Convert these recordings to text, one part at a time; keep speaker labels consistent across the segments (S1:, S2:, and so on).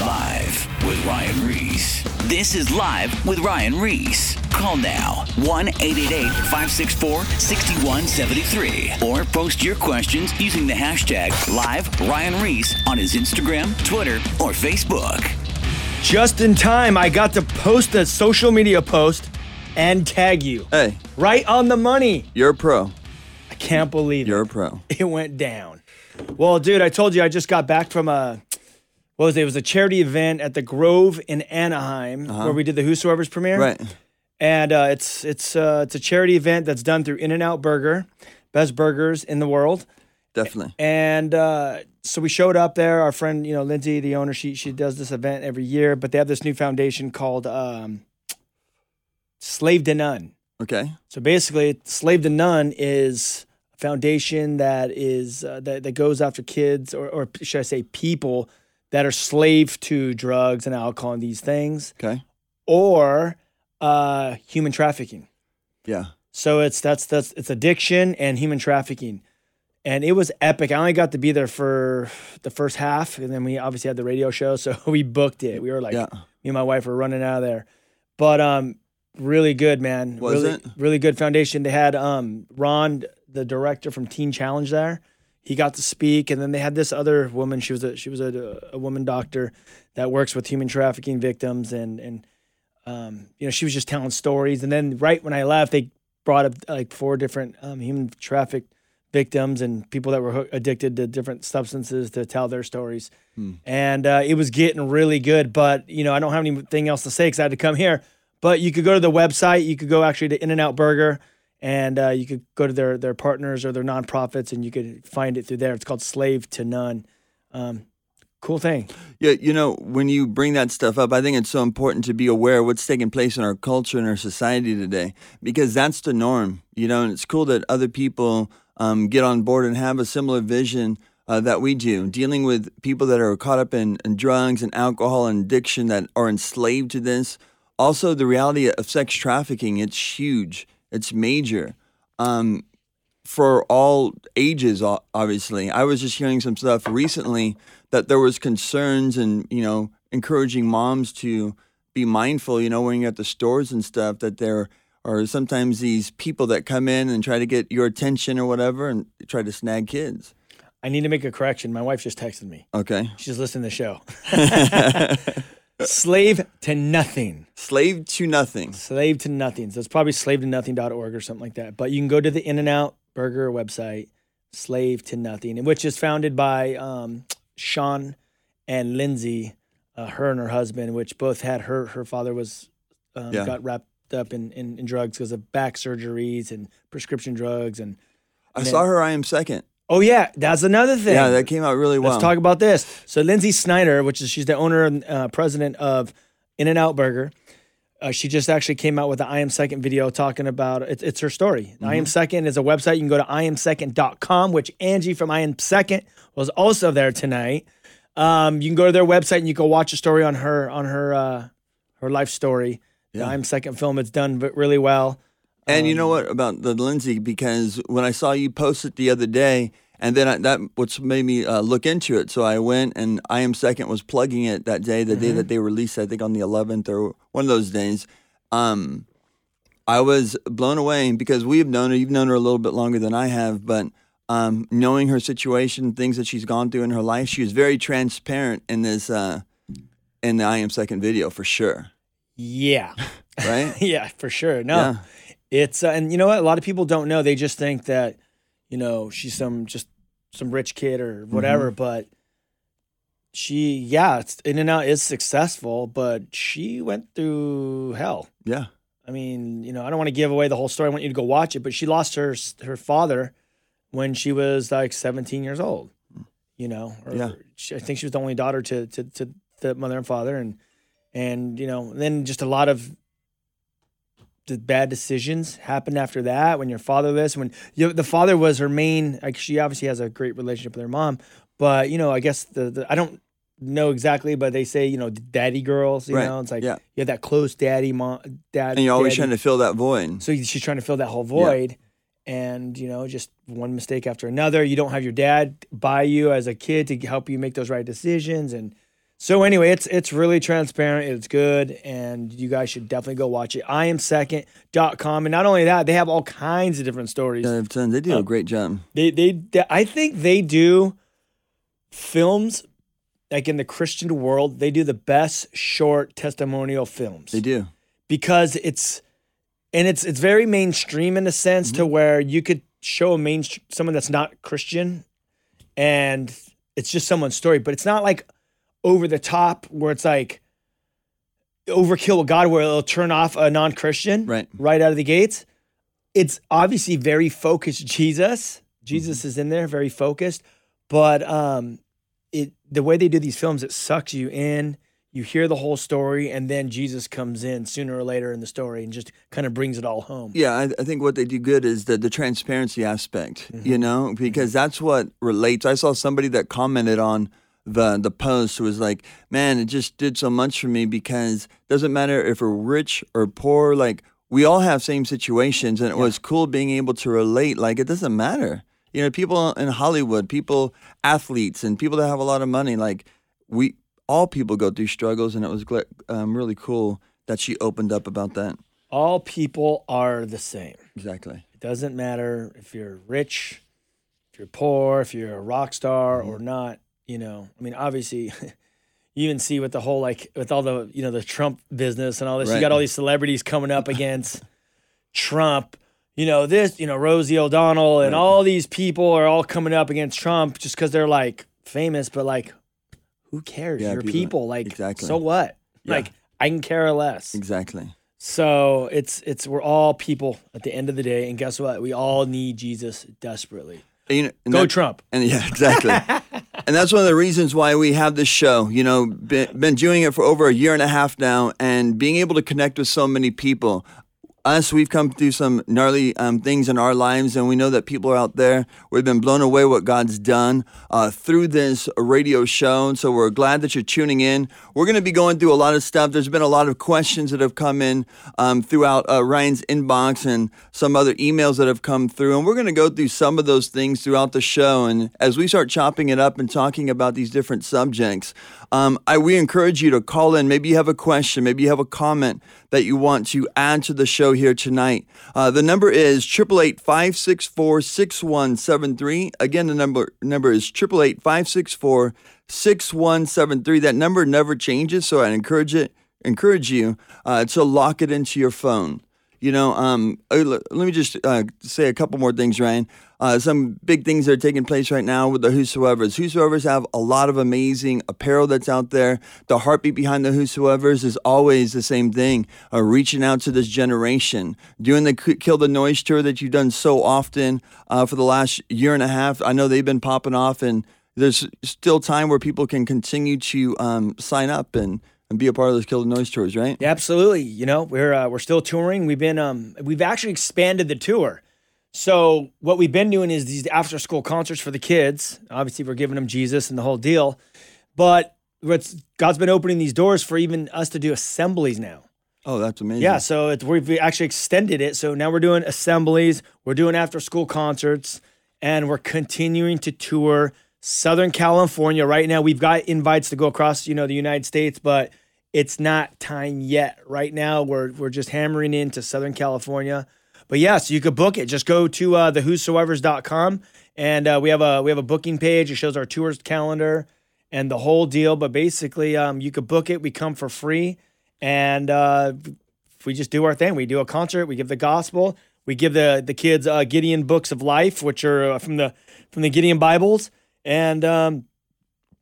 S1: Live with Ryan Ries. This is Live with Ryan Ries. Call now 1 888 564 6173 or post your questions using the hashtag Live Ryan Ries on his Instagram, Twitter, or Facebook.
S2: Just in time, I got to post a social media post and tag you.
S3: Hey,
S2: Right on the money.
S3: you're a pro.
S2: I can't believe
S3: You're a pro.
S2: It went down. Well, dude, I told you I just got back from a what was it? It was a charity event at the Grove in Anaheim where we did the Whosoever's premiere.
S3: Right.
S2: And uh, it's it's uh, it's a charity event that's done through In-N-Out Burger, best burgers in the world.
S3: Definitely.
S2: And uh, so we showed up there. Our friend, you know, Lynsi, the owner, she she does this event every year. But they have this new foundation called um, Slave to None.
S3: Okay.
S2: So basically, Slave to None is a foundation that is uh, that, that goes after kids, or, or should I say, people that are slave to drugs and alcohol and these things,
S3: Okay.
S2: or uh, human trafficking.
S3: Yeah.
S2: So it's that's that's it's addiction and human trafficking. And it was epic. I only got to be there for the first half, and then we obviously had the radio show, so we booked it. We were like,
S3: Yeah.
S2: me and my wife were running out of there, but um, really good, man.
S3: Was
S2: really,
S3: it?
S2: really good foundation? They had um Ron, the director from Teen Challenge, there. He got to speak, and then they had this other woman. She was a she was a, a woman doctor that works with human trafficking victims, and and um, you know, she was just telling stories. And then right when I left, they brought up like four different um, human traffic victims and people that were addicted to different substances to tell their stories. And uh, it was getting really good. But you know, I don't have anything else to say because I had to come here. But you could go to the website. You could go actually to In-N-Out Burger. And uh, you could go to their their partners or their nonprofits, and you could find it through there. It's called Slave to None. Um, cool thing.
S3: Yeah, you know, when you bring that stuff up, I think it's so important to be aware of what's taking place in our culture and our society today because that's the norm, you know, and it's cool that other people um, get on board and have a similar vision uh, that we do, dealing with people that are caught up in, in drugs and alcohol and addiction that are enslaved to this. Also, the reality of sex trafficking, it's huge, it's major. Um, for all ages obviously i was just hearing some stuff recently that there was concerns and you know encouraging moms to be mindful you know when you're at the stores and stuff that there are sometimes these people that come in and try to get your attention or whatever and try to snag kids
S2: I need to make a correction. My wife just texted me.
S3: okay
S2: She's listening to the show. slave to nothing.
S3: slave to nothing
S2: Slave to nothing. So it's probably slave to nothing.org or something like that. But you can go to the In-N-Out Burger website, Slave to Nothing, which is founded by um, Sean and Lynsi, uh, her and her husband, which both had her, her father was, um,
S3: Yeah.
S2: got wrapped up in, in, in drugs because of back surgeries and prescription drugs. And
S3: i saw her i am second
S2: oh, yeah, that's another thing.
S3: yeah that came out really well
S2: Let's talk about this. So Lynsi Snyder, which is she's the owner and uh, president of In-N-Out Burger. Uh, she just actually came out with the I Am Second video talking about it's, it's her story. I Am Second is a website. You can go to iamsecond.com, which Angie from I Am Second was also there tonight. Um, you can go to their website and you can watch a story on her on her uh, her life story. The I Am Second film. It's done really well.
S3: And you
S2: Um,
S3: know what about the Lynsi? Because when I saw you post it the other day, and then I, that what's made me uh, look into it. So I went and I am second was plugging it that day, the day
S2: Mm-hmm.
S3: that they released. I think on the 11th or one of those days. Um, I was blown away because we've known her. You've known her a little bit longer than I have, but um, knowing her situation, things that she's gone through in her life, she was very transparent in this uh, in the I am second video for sure.
S2: Yeah.
S3: Right?
S2: yeah, for sure. No,
S3: Yeah.
S2: It's uh, and you know what? A lot of people don't know. They just think that you know she's some just some rich kid or whatever. But she, yeah, it's in and out is successful, but she went through hell.
S3: yeah.
S2: I mean, you know, I don't want to give away the whole story. I want you to go watch it. But she lost her her father when she was like 17 years old. You know, or
S3: Yeah.
S2: she, I think she was the only daughter to to to the mother and father, and and you know, then just a lot of the bad decisions happened after that when you're fatherless. When you, the father was her main, like she obviously has a great relationship with her mom, but you know, I guess the, the I don't know exactly, but they say you know daddy girls. You
S3: Right.
S2: know, it's like
S3: Yeah.
S2: you have that close daddy mom, dad,
S3: And you're always
S2: daddy.
S3: trying to fill that void.
S2: So she's trying to fill that whole void. And, you know, just one mistake after another. You don't have your dad by you as a kid to help you make those right decisions. And So anyway, it's it's really transparent. It's good, and you guys should definitely go watch it. I am second.com. And not only that, they have all kinds of different stories.
S3: Yeah, they've done- they do a uh, great job.
S2: They, they they I think they do films like in the Christian world, they do the best short testimonial films
S3: They do.
S2: because it's and it's it's very mainstream in a sense to mm-hmm. where you could show a main someone that's not Christian and it's just someone's story, but it's not like over the top where it's like overkill with God where it'll turn off a non-Christian
S3: Right.
S2: right out of the gates. It's obviously very focused Jesus. Jesus is in there, very focused, but um it the way they do these films it sucks you in. You hear the whole story and then Jesus comes in sooner or later in the story and just kind of brings it all home.
S3: Yeah, I, I think what they do good is the the transparency aspect. You know, because that's what relates. I saw somebody that commented on the the post was like, "Man, it just did so much for me because it doesn't matter if we're rich or poor. Like we all have same situations, and it was cool being able to relate. Like it doesn't matter. You know, people in Hollywood, people athletes, and people that have a lot of money. Like we all people go through struggles, and it was um, really cool that she opened up about that.
S2: All people are the same.
S3: Exactly.
S2: It doesn't matter if you're rich, if you're poor, if you're a rock star or not. You know, I mean, obviously, you even see with the whole like with all the you know the Trump business and all this. You got all these celebrities coming up against Trump. You know this. You know Rosie O'Donnell and all these people are all coming up against Trump just because they're like famous, but like, who cares?
S3: Yeah,
S2: You're
S3: people-
S2: people. Like,
S3: exactly.
S2: so what?
S3: Yeah.
S2: Like, I can care less.
S3: Exactly.
S2: So it's it's we're all people at the end of the day, and guess what? We all need Jesus desperately.
S3: You know,
S2: Go
S3: that-
S2: Trump.
S3: And yeah, exactly. and that's one of the reasons why we have this show. You know, been, been doing it for over a year and a half now, and being able to connect with so many people. Us, we've come through some gnarly um, things in our lives, and we know that people are out there. We've been blown away what God's done uh, through this radio show. And so we're glad that you're tuning in. We're going to be going through a lot of stuff. There's been a lot of questions that have come in um, throughout uh, Ryan's inbox and some other emails that have come through. And we're going to go through some of those things throughout the show. And as we start chopping it up and talking about these different subjects, um, I, we encourage you to call in. Maybe you have a question, maybe you have a comment that you want to add to the show here tonight. Uh, the number is 888 564 6173. Again, the number number is 888 564 6173. That number never changes, so I encourage it encourage you uh, to lock it into your phone. You know, um, uh, let me just uh, say a couple more things, Ryan. Uh, some big things that are taking place right now with the Whosoevers. Whosoevers have a lot of amazing apparel that's out there. The heartbeat behind the Whosoevers is always the same thing uh, reaching out to this generation, doing the Kill the Noise tour that you've done so often uh, for the last year and a half. I know they've been popping off, and there's still time where people can continue to um, sign up and, and be a part of those Kill the Noise tours, right?
S2: Yeah, absolutely. You know, we're uh, we're still touring. We've been um we've actually expanded the tour. So what we've been doing is these after school concerts for the kids. Obviously, we're giving them Jesus and the whole deal, but what's God's been opening these doors for even us to do assemblies now.
S3: Oh, that's amazing.
S2: Yeah, so it's, we've actually extended it. So now we're doing assemblies, we're doing after school concerts, and we're continuing to tour Southern California. Right now, we've got invites to go across, you know, the United States, but it's not time yet. Right now, we're we're just hammering into Southern California. But yeah, so you could book it. Just go to uh, thewhosoevers.com and uh, we have a we have a booking page. It shows our tours calendar and the whole deal. But basically, um, you could book it. We come for free, and uh, we just do our thing. We do a concert. We give the gospel. We give the the kids uh, Gideon books of life, which are uh, from the from the Gideon Bibles, and um,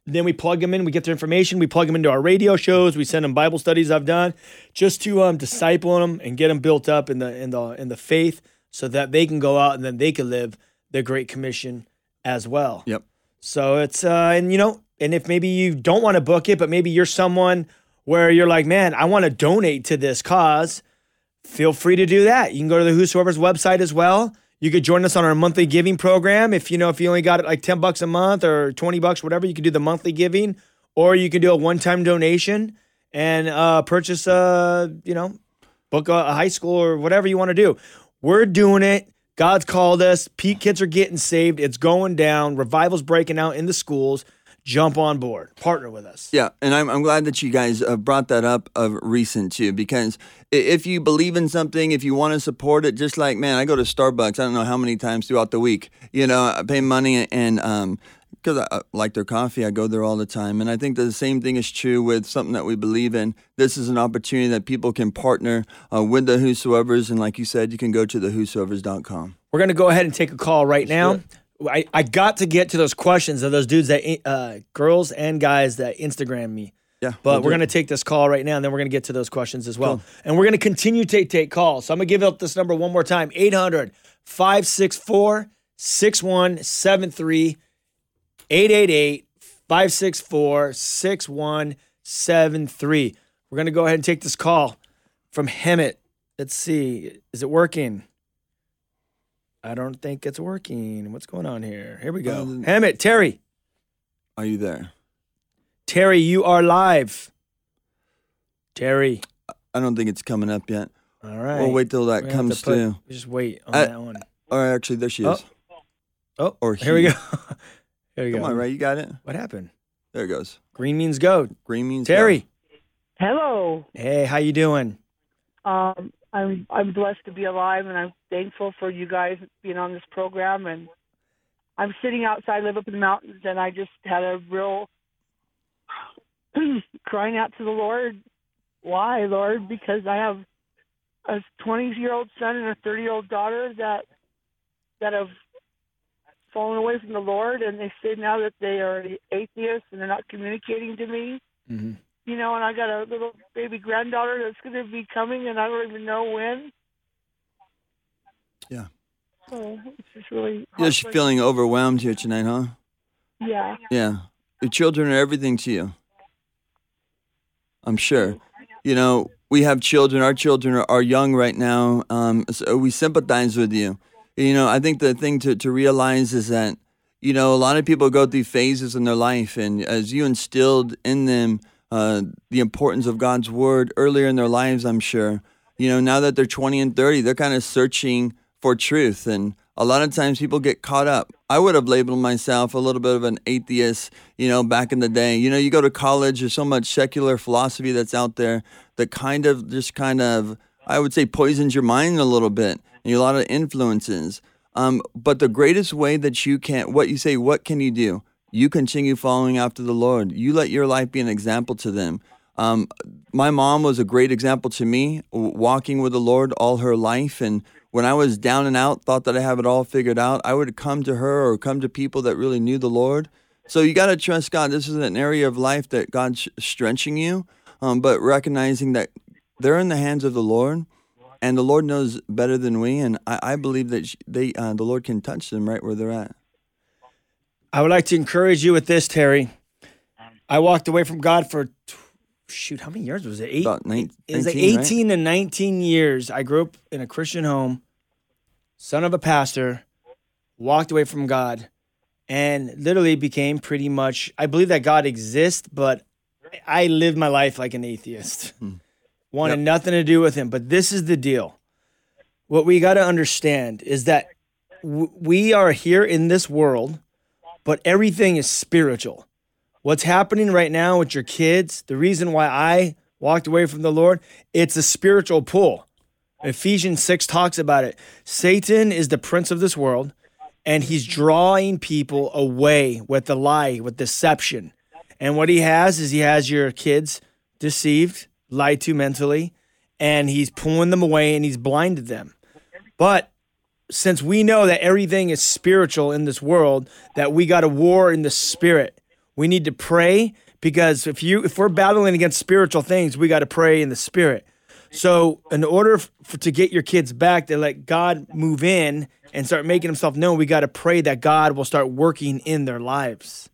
S2: then we plug them in. We get their information. We plug them into our radio shows. We send them Bible studies I've done, just to um, disciple them and get them built up in the in the in the faith, so that they can go out and then they can live the Great Commission as well.
S3: Yep.
S2: So it's uh and you know, and if maybe you don't want to book it, but maybe you're someone where you're like, man, I want to donate to this cause, feel free to do that. You can go to the Whosoever's website as well. You could join us on our monthly giving program. If you know if you only got like 10 bucks a month or 20 bucks, whatever, you can do the monthly giving, or you can do a one-time donation and uh purchase a, you know, book a, a high school or whatever you want to do. We're doing it. God's called us. Pete kids are getting saved. It's going down. Revival's breaking out in the schools. Jump on board, partner with us.
S3: Yeah, and I'm, I'm glad that you guys uh, brought that up of recent too, because if you believe in something, if you want to support it, just like man, I go to Starbucks. I don't know how many times throughout the week. You know, I pay money and um, because I, I like their coffee, I go there all the time, and I think that the same thing is true with something that we believe in. This is an opportunity that people can partner uh, with the Whosoever's, and like you said, you can go to the Whosoever's.com.
S2: We're gonna go ahead and take a call right now. I, I got to get to those questions of those dudes that uh, girls and guys that Instagram me.
S3: Yeah,
S2: But
S3: we'll
S2: we're going to take this call right now, and then we're going to get to those questions as well. And we're going to continue to take calls. So I'm going to give out this number one more time 800 564 6173. 888 564 6173. We're going to go ahead and take this call from Hemet. Let's see. Is it working? I don't think it's working. What's going on here? Here we go.
S3: Um,
S2: Hemet, Terry.
S3: Are you there?
S2: Terry, you are live. Terry.
S3: I don't think it's coming up yet.
S2: All right.
S3: We'll wait till that
S2: We're
S3: comes
S2: to put-
S3: through.
S2: Just wait on
S3: I-
S2: that one.
S3: Or actually, there she
S2: Oh,
S3: is.
S2: Oh,
S3: or
S2: here we go. here we
S3: Come
S2: go.
S3: on, Ray, you got it.
S2: What happened?
S3: There it goes.
S2: Green means go.
S3: Green means go.
S2: Terry.
S4: Hello.
S2: Hey, how you doing?
S4: Um, I'm I'm blessed to be alive, and I'm thankful for you guys being on this program. And I'm sitting outside, live up in the mountains, and I just had a real crying out to the Lord. Why, Lord? Because I have a 20 year old son and a 30 year old daughter that that have fallen away from the Lord, and they say now that they are atheists and they're not communicating to me
S2: Mm-hmm.
S4: You know, and I got a little baby granddaughter that's going to be coming, and I don't even know when.
S3: Yeah.
S4: So it's just really. Heartbreaking.
S3: feeling overwhelmed here tonight, huh?
S4: Yeah.
S3: Yeah. Your children are everything to you. I'm sure. You know, we have children. Our children are, are young right now. Um, so we sympathize with you. You know, I think the thing to, to realize is that, you know, a lot of people go through phases in their life. And as you instilled in them uh, the importance of God's word earlier in their lives, I'm sure, you know, now that they're 20 and 30, they're kind of searching for truth. And a lot of times people get caught up. I would have labeled myself a little bit of an atheist, you know, back in the day. You know, you go to college, there's so much secular philosophy that's out there that kind of just kind of, I would say, poisons your mind a little bit and a lot of influences. Um, but the greatest way that you can, what you say, what can you do? You continue following after the Lord. You let your life be an example to them. Um, my mom was a great example to me, walking with the Lord all her life. And when I was down and out, thought that I have it all figured out, I would come to her or come to people that really knew the Lord. So you got to trust God. This is an area of life that God's stretching you, um, but recognizing that they're in the hands of the Lord, and the Lord knows better than we. And I, I believe that they, uh, the Lord can touch them right where they're at.
S2: I would like to encourage you with this, Terry. I walked away from God for shoot, how many years was it? Eight.
S3: About nine-
S2: it was like
S3: 19, right?
S2: 18 to 19 years. I grew up in a Christian home, son of a pastor, walked away from God, and literally became pretty much. I believe that God exists, but I lived my life like an atheist. Hmm. Wanted
S3: Yep.
S2: nothing to do with Him. But this is the deal. What we got to understand is that w- we are here in this world, but everything is spiritual. What's happening right now with your kids, the reason why I walked away from the Lord, it's a spiritual pull. Ephesians 6 talks about it. Satan is the prince of this world, and he's drawing people away with the lie, with deception. And what he has is he has your kids deceived, lied to mentally, and he's pulling them away and he's blinded them. But since we know that everything is spiritual in this world, that we got a war in the spirit, we need to pray because if you if we're battling against spiritual things, we got to pray in the spirit. So, in order to get your kids back to let God move in and start making Himself known, we got to pray that God will start working in their lives.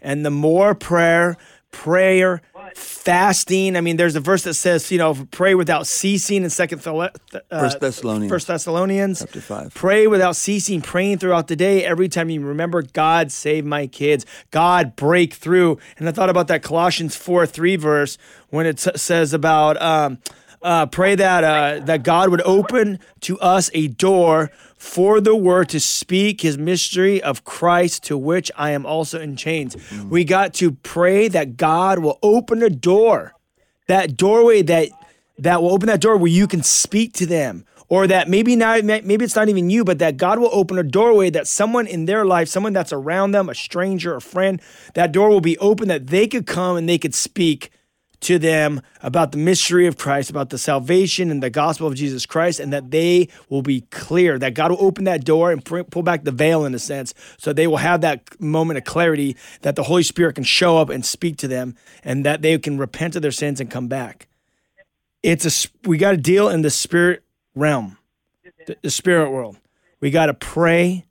S2: And the more prayer, prayer, fasting. I mean, there's a verse that says, you know, pray without ceasing in Second uh,
S3: First Thessalonians.
S2: First Thessalonians.
S3: Chapter 5.
S2: Pray without ceasing, praying throughout the day. Every time you remember, God save my kids. God break through. And I thought about that Colossians 4 3 verse when it s- says about um, uh, pray that uh, that God would open to us a door for the word to speak his mystery of Christ, to which I am also in chains. Mm-hmm. We got to pray that God will open a door, that doorway that that will open that door where you can speak to them. Or that maybe not, maybe it's not even you, but that God will open a doorway that someone in their life, someone that's around them, a stranger, a friend, that door will be open that they could come and they could speak to them about the mystery of Christ, about the salvation and the gospel of Jesus Christ, and that they will be clear, that God will open that door and pull back the veil in a sense, so they will have that moment of clarity that the Holy Spirit can show up and speak to them, and that they can repent of their sins and come back. It's a we got to deal in the spirit realm, the, the spirit world. We got to pray,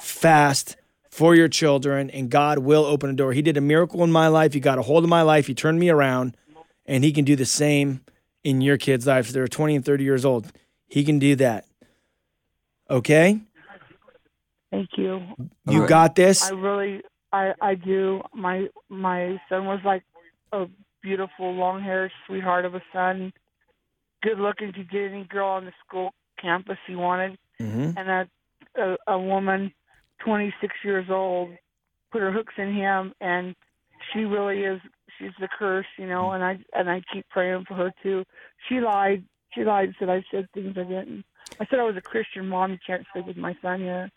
S2: fast for your children, and God will open a door. He did a miracle in my life. He got a hold of my life. He turned me around, and He can do the same in your kids' lives. They're 20 and 30 years old. He can do that. Okay?
S4: Thank you.
S2: You
S3: right.
S2: got this.
S4: I really, I, I do. My my son was like a beautiful long haired sweetheart of a son, good looking to get any girl on the school campus he wanted,
S2: hmm
S4: and a, a a woman, 26 years old, put her hooks in him, and she really is. She's the curse, you know. Mm. And I and I keep praying for her too. She lied. She lied. and Said I said things I didn't. I said I was a Christian mom. You can't sleep with my son here.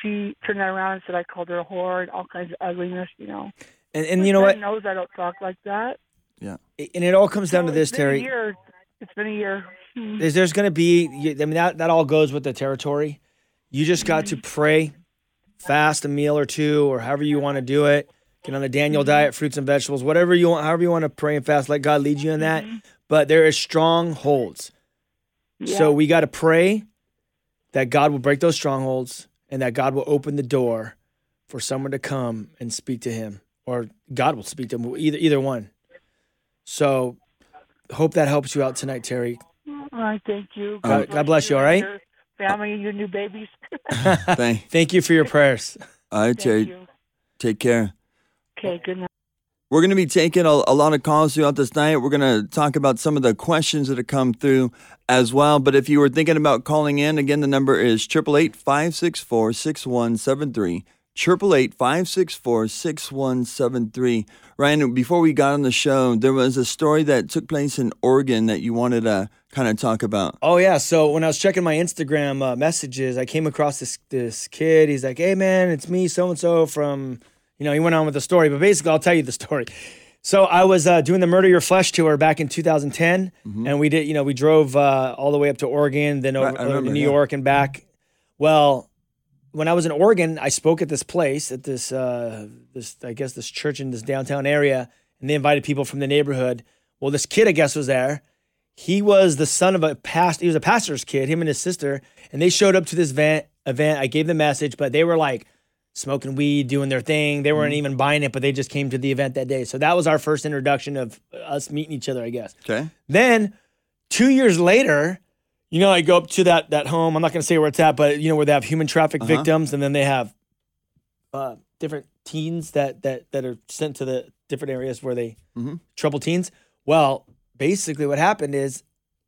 S4: She turned that around and said I called her a whore and all kinds of ugliness, you know.
S2: And, and you know what?
S4: son knows I don't talk like that. Yeah.
S2: And it all comes down to this,
S4: it's been a
S2: Terry.
S4: year. It's been a year. Is
S2: There's, there's going to be, I mean, that, that all goes with the territory. You just got to mm-hmm. pray, fast a meal or two, or however you want to do it. Get on the Daniel diet, mm-hmm. fruits and vegetables, whatever you want, however you want to pray and fast. Let God lead you in that. Mm-hmm. But there is strongholds.
S4: Yeah.
S2: So we got to pray that God will break those strongholds and that God will open the door for someone to come and speak to him, or God will speak to him, either either one. So hope that helps you out tonight, Terry.
S4: All right, thank you.
S2: Uh, God- God bless you, all right?
S4: Your family and your new babies.
S3: Thank,
S2: Thank you for your prayers.
S3: all right, Terry. Take care.
S4: Okay, good night.
S3: We're going to be taking a, a lot of calls throughout this night. We're going to talk about some of the questions that have come through as well. But if you were thinking about calling in, again, the number is 888 564 6173. 888 564 6173. Ryan, before we got on the show, there was a story that took place in Oregon that you wanted to kind of talk about.
S2: Oh yeah. So when I was checking my Instagram uh, messages, I came across this this kid. He's like, "Hey man, it's me, so and so from." You know, he went on with the story, but basically, I'll tell you the story. So I was uh, doing the Murder Your Flesh tour back in 2010, and we did. You know, we drove uh, all the way up to Oregon, then over, to New
S3: yeah.
S2: York and back. Well, when I was in Oregon, I spoke at this place at this uh, this I guess this church in this downtown area, and they invited people from the neighborhood. Well, this kid I guess was there. He was the son of a past. He was a pastor's kid. Him and his sister, and they showed up to this event. Event. I gave the message, but they were like smoking weed, doing their thing. They weren't even buying it, but they just came to the event that day. So that was our first introduction of us meeting each other, I guess.
S3: Okay.
S2: Then two years later, you know, I go up to that that home. I'm not going to say where it's at, but you know where they have human traffic
S3: Uh-huh.
S2: victims, and then they have uh, different teens that that that are sent to the different areas where they
S3: Mhm.
S2: trouble teens. Well, basically, what happened is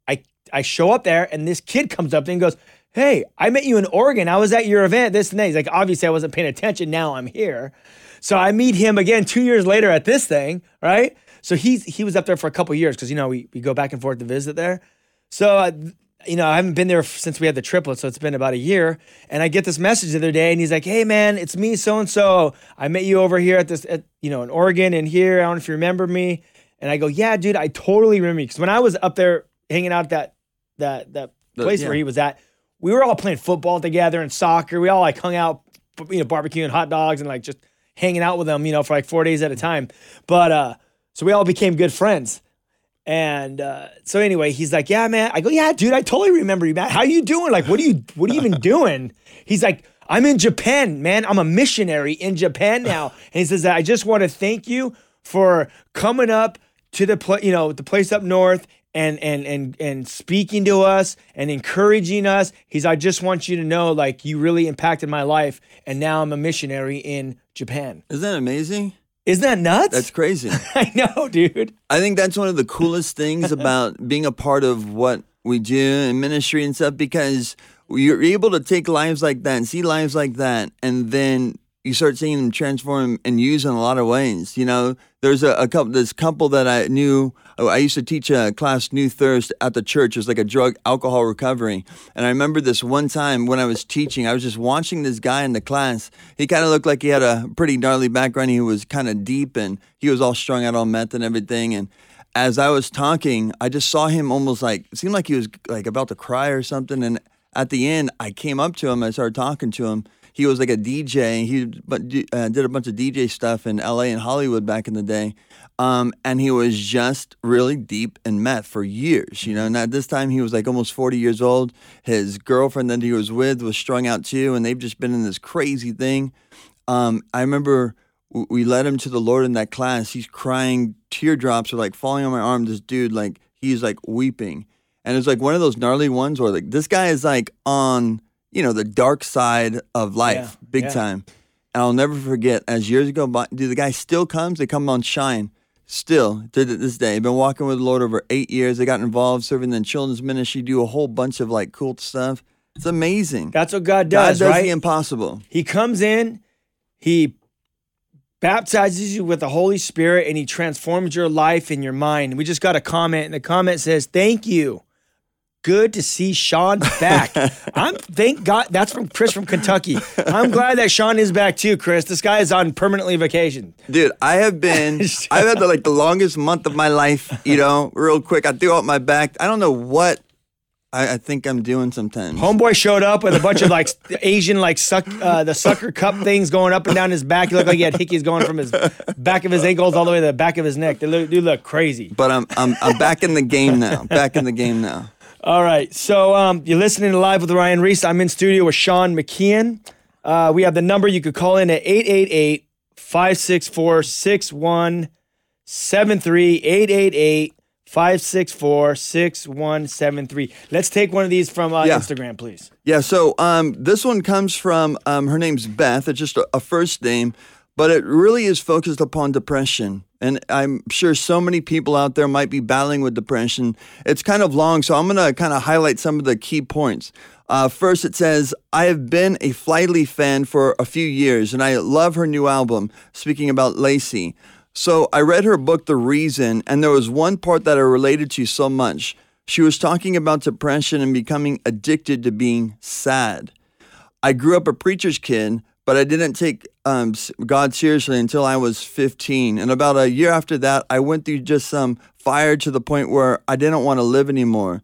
S2: I I show up there, and this kid comes up and goes. Hey, I met you in Oregon. I was at your event, this and that. He's like, obviously, I wasn't paying attention. Now I'm here. So I meet him again two years later at this thing, right? So he's he was up there for a couple years because you know we, we go back and forth to visit there. So uh, you know I haven't been there since we had the triplets, so it's been about a year. And I get this message the other day, and he's like, "Hey man, it's me, so and so. I met you over here at this, at, you know, in Oregon and here. I don't know if you remember me." And I go, "Yeah, dude, I totally remember you because when I was up there hanging out at that that that
S3: The-
S2: place
S3: yeah.
S2: where he was at, we were all playing football together and soccer. We all like hung out, you know, barbecuing hot dogs and like just hanging out with them, you know, for like four days at a time. But uh, so we all became good friends. And uh, so anyway, he's like, "Yeah, man." I go, "Yeah, dude, I totally remember you, man. How you doing? Like, what are you, what are you even doing?" He's like, "I'm in Japan, man. I'm a missionary in Japan now." And he says, "I just want to thank you for coming up to the pla- you know, the place up north." And, and and and speaking to us and encouraging us. He's I just want you to know like you really impacted my life and now I'm a missionary in Japan.
S3: Isn't that amazing?
S2: Isn't that nuts?
S3: That's crazy.
S2: I know, dude.
S3: I think that's one of the coolest things about being a part of what we do in ministry and stuff because you're able to take lives like that and see lives like that, and then you start seeing them transform and use in a lot of ways. You know, there's a, a couple, this couple that I knew. oh, I used to teach a class, New Thirst, at the church. It was like a drug alcohol recovery. And I remember this one time when I was teaching, I was just watching this guy in the class. He kind of looked like he had a pretty gnarly background. He was kind of deep and he was all strung out on meth and everything. And as I was talking, I just saw him almost like, seemed like he was like about to cry or something. And at the end, I came up to him. I started talking to him he was like a DJ. He but uh, did a bunch of DJ stuff in L.A. and Hollywood back in the day, um, and he was just really deep in meth for years. You know, and at this time he was like almost forty years old. His girlfriend that he was with was strung out too, and they've just been in this crazy thing. Um, I remember we led him to the Lord in that class. He's crying, teardrops are like falling on my arm. This dude, like he's like weeping, and it's like one of those gnarly ones where like this guy is like on you know, the dark side of life,
S2: Yeah,
S3: big
S2: yeah.
S3: time. And I'll never forget, as years go by, dude, the guy still comes. They come on Shine, still to th- this day. Been walking with the Lord over eight years. They got involved serving in children's ministry, do a whole bunch of like cool stuff. It's amazing.
S2: That's what God
S3: God
S2: does,
S3: does
S2: right?
S3: the impossible.
S2: He comes in, he baptizes you with the Holy Spirit, and he transforms your life and your mind. We just got a comment, and the comment says, Thank you. Good to see Sean back. I'm thank God that's from Chris from Kentucky. I'm glad that Sean is back too, Chris. This guy is on permanently vacation.
S3: Dude, I have been, I've had the, like the longest month of my life, you know, real quick. I threw out my back. I don't know what I, I think I'm doing sometimes.
S2: Homeboy showed up with a bunch of like Asian like suck uh, the sucker cup things going up and down his back. He looked like he had hickeys going from his back of his ankles all the way to the back of his neck. They look, do look crazy.
S3: But I'm, I'm, I'm back in the game now. Back in the game now.
S2: All right. So um, you're listening to Live with Ryan Ries. I'm in studio with Sean McKeon. Uh, we have the number you could call in at 888 564 6173. 888 564 6173. Let's take one of these from uh,
S3: Yeah.
S2: Instagram, please.
S3: Yeah, so um, this one comes from um, her name's Beth. It's just a, a first name, but it really is focused upon depression. And I'm sure so many people out there might be battling with depression. It's kind of long, so I'm going to kind of highlight some of the key points. Uh, first, it says, I have been a Flyleaf fan for a few years, and I love her new album, speaking about Lacey. So I read her book, The Reason, and there was one part that I related to so much. She was talking about depression and becoming addicted to being sad. I grew up a preacher's kid, but I didn't take um, God seriously until I was 15. And about a year after that, I went through just some fire to the point where I didn't want to live anymore.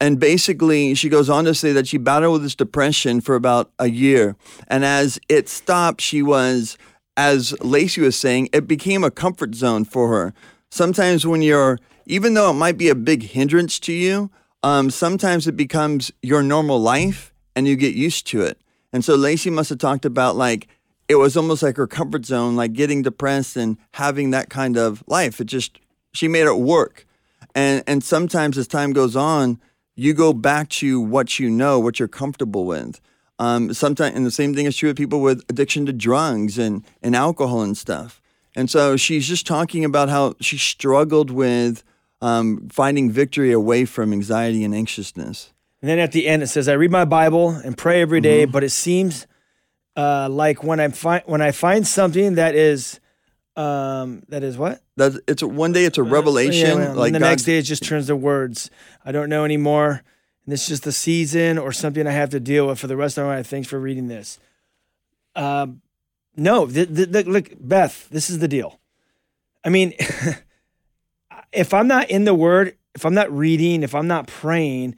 S3: And basically, she goes on to say that she battled with this depression for about a year. And as it stopped, she was, as Lacey was saying, it became a comfort zone for her. Sometimes when you're, even though it might be a big hindrance to you, um, sometimes it becomes your normal life and you get used to it. And so Lacey must have talked about like, it was almost like her comfort zone, like getting depressed and having that kind of life. It just, she made it work. And, and sometimes as time goes on, you go back to what you know, what you're comfortable with. Um, sometimes, and the same thing is true with people with addiction to drugs and, and alcohol and stuff. And so she's just talking about how she struggled with um, finding victory away from anxiety and anxiousness.
S2: And then at the end it says, "I read my Bible and pray every day, but it seems uh, like when I find when I find something that is um, that is what
S3: That it's a, one day it's a revelation,
S2: Yeah, well,
S3: like
S2: and the
S3: God-
S2: next day it just turns to words. I don't know anymore, and it's just the season or something I have to deal with for the rest of my life. Thanks for reading this. Um, no, th- th- th- look, Beth, this is the deal. I mean, if I'm not in the Word, if I'm not reading, if I'm not praying,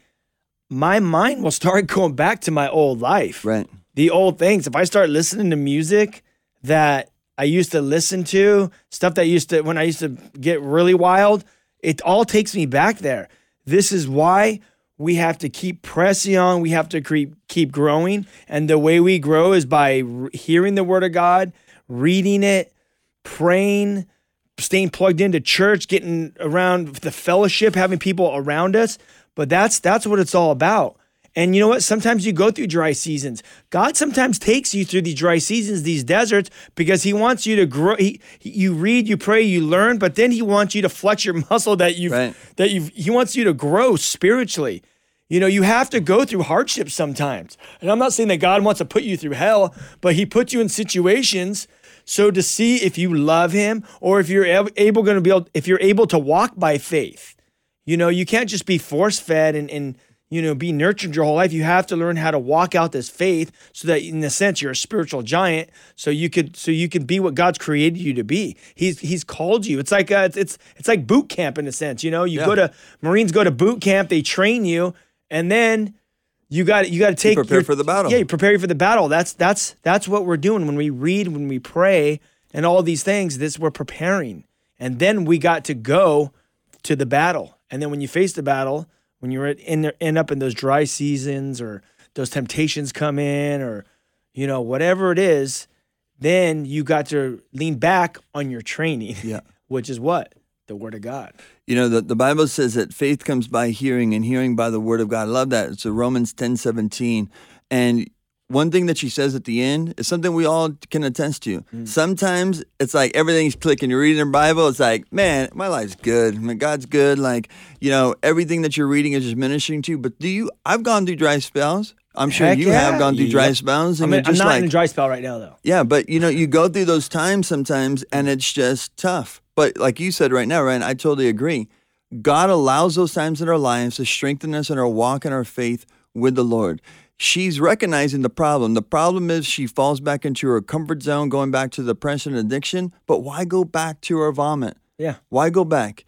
S2: my mind will start going back to my old life
S3: right.
S2: The old things. If I start listening to music that I used to listen to, stuff that used to when I used to get really wild, it all takes me back there. This is why we have to keep pressing on. We have to keep keep growing, and the way we grow is by re- hearing the Word of God, reading it, praying, staying plugged into church, getting around the fellowship, having people around us. But that's that's what it's all about. And you know what? Sometimes you go through dry seasons. God sometimes takes you through these dry seasons, these deserts, because He wants you to grow. He, you read, you pray, you learn, but then He wants you to flex your muscle that you
S3: Right.
S2: that you He wants you to grow spiritually. You know, you have to go through hardships sometimes. And I'm not saying that God wants to put you through hell, but He puts you in situations so to see if you love Him or if you're able going to be able, if you're able to walk by faith. You know, you can't just be force fed and, and you know, be nurtured your whole life. You have to learn how to walk out this faith so that in a sense you're a spiritual giant. So you could so you could be what God's created you to be. He's He's called you. It's like uh, it's, it's it's like boot camp in a sense. You know, you
S3: Yeah.
S2: go to Marines go to boot camp, they train you, and then you got you got to take
S3: prepare for the battle.
S2: Yeah, you prepare you for the battle. That's that's that's what we're doing when we read, when we pray, and all these things. This we're preparing, and then we got to go to the battle. And then when you face the battle, when you're in there, end up in those dry seasons or those temptations come in or you know whatever it is, then you got to lean back on your training.
S3: Yeah.
S2: which is what the Word of God.
S3: You know, the, the Bible says that faith comes by hearing and hearing by the word of God. I love that. It's a Romans ten seventeen. And one thing that she says at the end is something we all can attest to. Mm. Sometimes it's like everything's clicking. You're reading the Bible, it's like, man, my life's good. Man, God's good. Like, you know, everything that you're reading is just ministering to you. But do you, I've gone through dry spells. I'm sure
S2: Heck
S3: you
S2: yeah.
S3: have gone through dry
S2: Yep.
S3: spells.
S2: I mean, I'm not
S3: like,
S2: in a dry spell right now though.
S3: yeah, but you know, you go through those times sometimes and it's just tough. But like you said right now, Ryan, I totally agree. God allows those times in our lives to strengthen us in our walk and our faith with the Lord. She's recognizing the problem. The problem is she falls back into her comfort zone, going back to depression and addiction. But why go back to her vomit?
S2: Yeah.
S3: Why go back?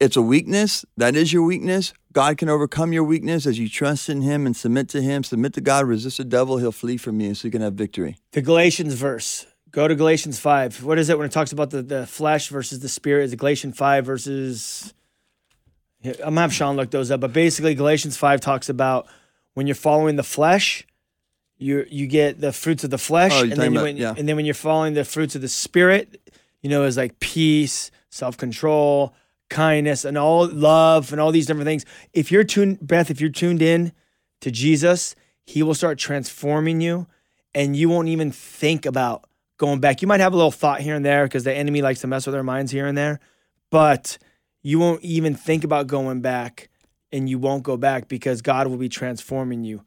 S3: It's a weakness. That is your weakness. God can overcome your weakness as you trust in Him and submit to Him. Submit to God, resist the devil, He'll flee from you so you can have victory.
S2: the Galatians verse. Go to Galatians 5. What is it when it talks about the, the flesh versus the spirit? Is it Galatians 5 versus. I'm going to have Sean look those up, but basically, Galatians 5 talks about when you're following the flesh, you you get the fruits of the flesh.
S3: Oh,
S2: and, then
S3: about-
S2: when,
S3: yeah.
S2: and then when you're following the fruits of the spirit, you know, is like peace, self control, kindness, and all love, and all these different things. If you're tuned, Beth, if you're tuned in to Jesus, He will start transforming you, and you won't even think about going back. You might have a little thought here and there because the enemy likes to mess with our minds here and there, but you won't even think about going back, and you won't go back because God will be transforming you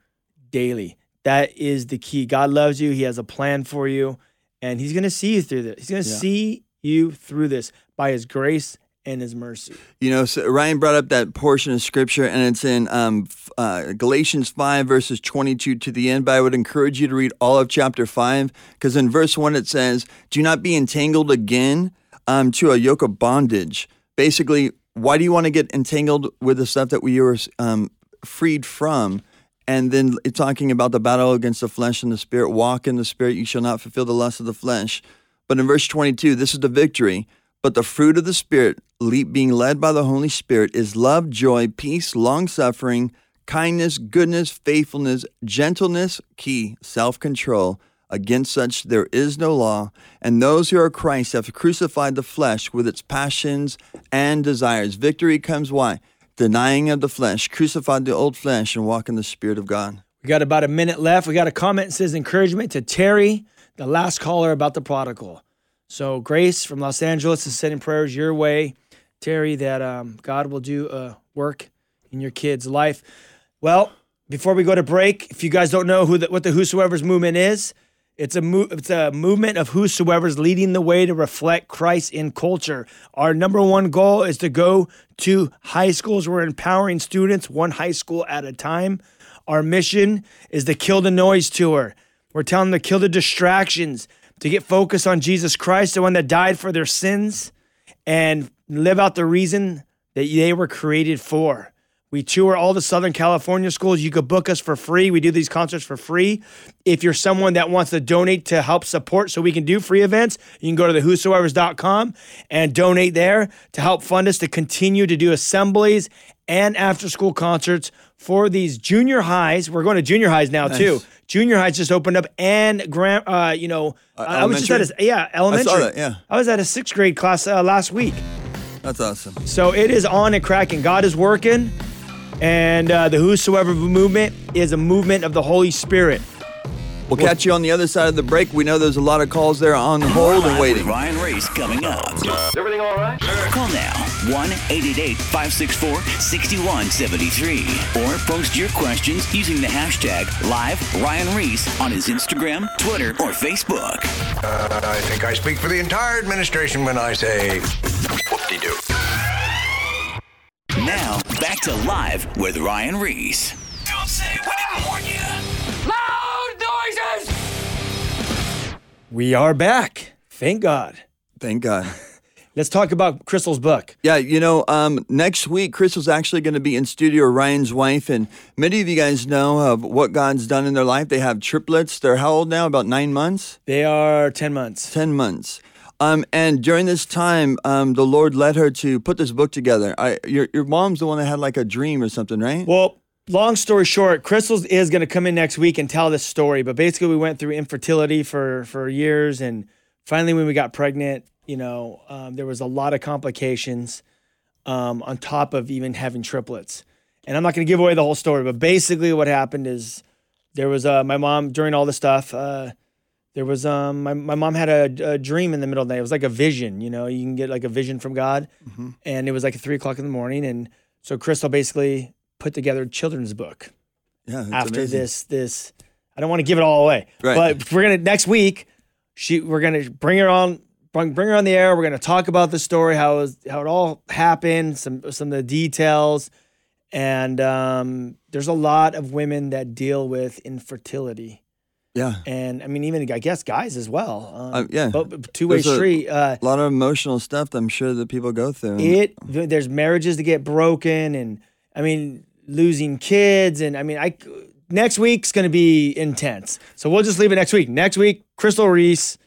S2: daily. That is the key. God loves you. He has a plan for you, and He's going to see you through this. He's going to
S3: Yeah.
S2: see you through this by His grace and His mercy.
S3: You know, so Ryan brought up that portion of scripture, and it's in um, uh, Galatians 5, verses 22 to the end. But I would encourage you to read all of chapter 5, because in verse 1 it says, Do not be entangled again um, to a yoke of bondage. Basically, why do you want to get entangled with the stuff that we were um, freed from? And then it's talking about the battle against the flesh and the spirit. Walk in the spirit, you shall not fulfill the lust of the flesh. But in verse 22, this is the victory. But the fruit of the Spirit, being led by the Holy Spirit, is love, joy, peace, long suffering, kindness, goodness, faithfulness, gentleness, key, self control. Against such there is no law. And those who are Christ have crucified the flesh with its passions and desires. Victory comes why? Denying of the flesh, crucify the old flesh, and walk in the Spirit of God.
S2: We got about a minute left. We got a comment that says encouragement to Terry, the last caller about the prodigal. So Grace from Los Angeles is sending prayers your way, Terry, that um, God will do a work in your kid's life. Well, before we go to break, if you guys don't know who the, what the Whosoever's movement is, it's a mo- it's a movement of whosoever's leading the way to reflect Christ in culture. Our number one goal is to go to high schools. We're empowering students one high school at a time. Our mission is to kill the noise tour. We're telling them to kill the distractions, to get focused on Jesus Christ, the one that died for their sins, and live out the reason that they were created for. We tour all the Southern California schools. You could book us for free. We do these concerts for free. If you're someone that wants to donate to help support so we can do free events, you can go to the whosoevers.com and donate there to help fund us to continue to do assemblies and after school concerts for these junior highs. We're going to junior highs now too. Junior highs just opened up and grand, uh, you know, I was just at a, yeah, elementary.
S3: I saw that, yeah.
S2: I was at a sixth grade class uh, last week.
S3: That's awesome.
S2: So it is on and cracking. God is working, and uh, the Whosoever movement is a movement of the Holy Spirit.
S3: We'll catch you on the other side of the break. We know there's a lot of calls there on hold and
S1: Live
S3: waiting.
S1: With Ryan Ries coming up.
S5: Is everything all right?
S1: Call now 1 888 564 6173 or post your questions using the hashtag Live Ryan Ries on his Instagram, Twitter, or Facebook.
S6: Uh, I think I speak for the entire administration when I say
S1: to Live with Ryan Ries. Don't say we didn't warn you.
S7: Loud noises!
S2: We are back. Thank God.
S3: Thank God.
S2: Let's talk about Crystal's book.
S3: Yeah, you know, um, next week, Crystal's actually going to be in studio, Ryan's wife, and many of you guys know of what God's done in their life. They have triplets. They're how old now? About nine months?
S2: They are 10 months.
S3: 10 months. Um, and during this time, um, the Lord led her to put this book together. I, your, your mom's the one that had like a dream or something, right?
S2: Well, long story short, Crystals is going to come in next week and tell this story. But basically, we went through infertility for for years, and finally, when we got pregnant, you know, um, there was a lot of complications um, on top of even having triplets. And I'm not going to give away the whole story, but basically, what happened is there was uh, my mom during all the stuff. Uh, there was um my, my mom had a, a dream in the middle of the night. It was like a vision, you know. You can get like a vision from God, and it was like three o'clock in the morning. And so Crystal basically put together a children's book
S3: yeah,
S2: after
S3: amazing.
S2: this this I don't want to give it all away.
S3: Right.
S2: But we're gonna next week she we're gonna bring her on bring, bring her on the air. We're gonna talk about the story, how it was, how it all happened, some some of the details. And um, there's a lot of women that deal with infertility.
S3: Yeah.
S2: And I mean, even I guess guys as well. Um,
S3: Uh, yeah.
S2: two way
S3: There's a-
S2: street. Uh,
S3: A lot of emotional stuff that I'm sure that people go through.
S2: it there's marriages that get broken and i mean losing kids and i mean i next week's going to be intense so we'll just leave it next week next week crystal ries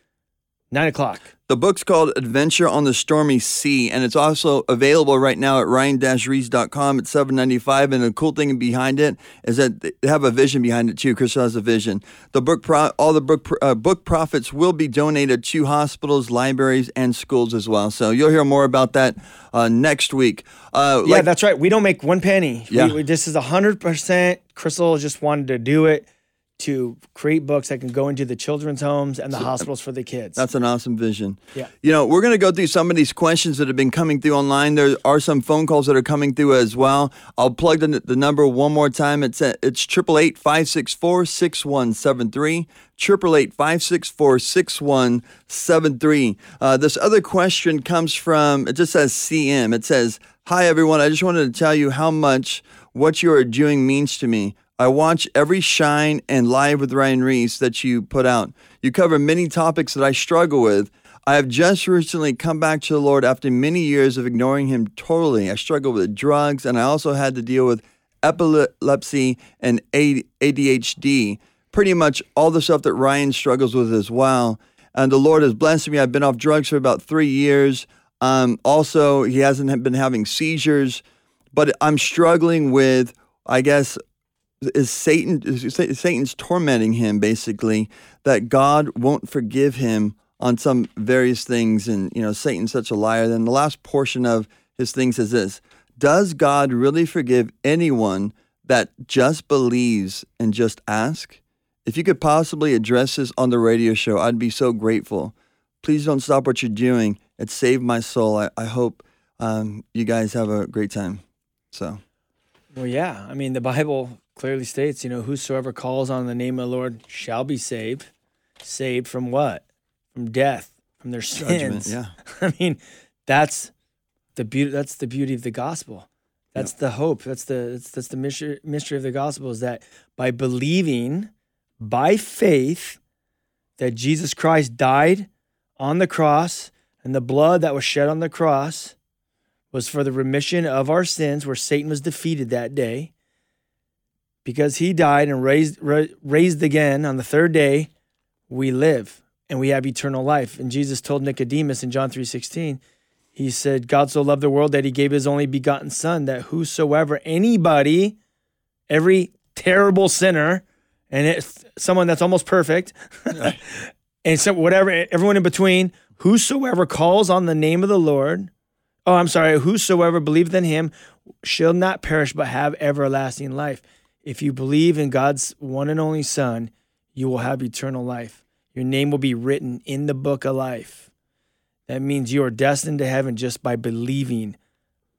S2: nine o'clock
S3: The book's called Adventure on the Stormy Sea, and it's also available right now at ryan-rees.com at seven ninety five. And the cool thing behind it is that they have a vision behind it too. Crystal has a vision. The book, pro- all the book pr- uh, book profits will be donated to hospitals, libraries, and schools as well. So you'll hear more about that uh, next week. Uh,
S2: yeah
S3: like-
S2: that's right we don't make one penny We-
S3: Yeah.
S2: we, this is 100% crystal just wanted to do it to create books that can go into the children's homes and the hospitals for the kids
S3: That's an awesome vision.
S2: Yeah.
S3: You know, we're going to go through some of these questions that have been coming through online. There are some phone calls that are coming through as well. I'll plug the, the number one more time. It's at, it's 888-564-6173. 888-564-6173. Uh, this other question comes from, it just says CM. It says, Hi, everyone. I just wanted to tell you how much what you are doing means to me. I watch every Shine and Live with Ryan Ries that you put out. You cover many topics that I struggle with. I have just recently come back to the Lord after many years of ignoring Him totally. I struggle with drugs, and I also had to deal with epilepsy and ADHD. Pretty much all the stuff that Ryan struggles with as well. And the Lord has blessed me. I've been off drugs for about three years. Um, also, He hasn't been having seizures, but I'm struggling with, I guess, is Satan is Satan's tormenting him basically that God won't forgive him on some various things and you know Satan's such a liar. Then the last portion of his thing says this does God really forgive anyone that just believes and just ask? If you could possibly address this on the radio show I'd be so grateful. Please don't stop what you're doing. It saved my soul. I, I hope um, you guys have a great time. So.
S2: Well, yeah. I mean, the Bible clearly states, you know, whosoever calls on the name of the Lord shall be saved. Saved from what? From death, from their
S3: Judgment,
S2: sins.
S3: yeah.
S2: I mean, that's the beauty. That's the beauty of the gospel. That's the hope. That's the that's, that's the mystery, mystery of the gospel is that by believing by faith that Jesus Christ died on the cross and the blood that was shed on the cross was for the remission of our sins, where Satan was defeated that day. Because he died and raised ra- raised again on the third day, we live and we have eternal life. And Jesus told Nicodemus in John 3:16, he said, God so loved the world that he gave his only begotten son, that whosoever, anybody, every terrible sinner, and it's someone that's almost perfect, and so whatever, everyone in between, whosoever calls on the name of the Lord, oh, I'm sorry, whosoever believeth in him shall not perish but have everlasting life. If you believe in God's one and only Son, you will have eternal life. Your name will be written in the book of life. That means you are destined to heaven just by believing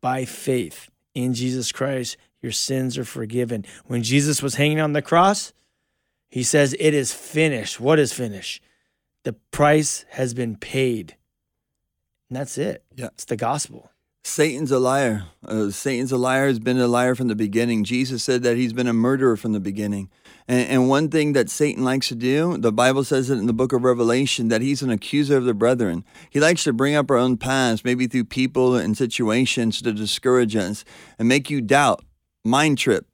S2: by faith in Jesus Christ. Your sins are forgiven. When Jesus was hanging on the cross, he says, It is finished. What is finished? The price has been paid. And that's it.
S3: Yeah.
S2: It's the gospel.
S3: Satan's a liar. Uh, Satan's a liar, has been a liar from the beginning. Jesus said that he's been a murderer from the beginning. And, and one thing that Satan likes to do, the Bible says it in the book of Revelation, that he's an accuser of the brethren. He likes to bring up our own past, maybe through people and situations to discourage us and make you doubt, mind trip,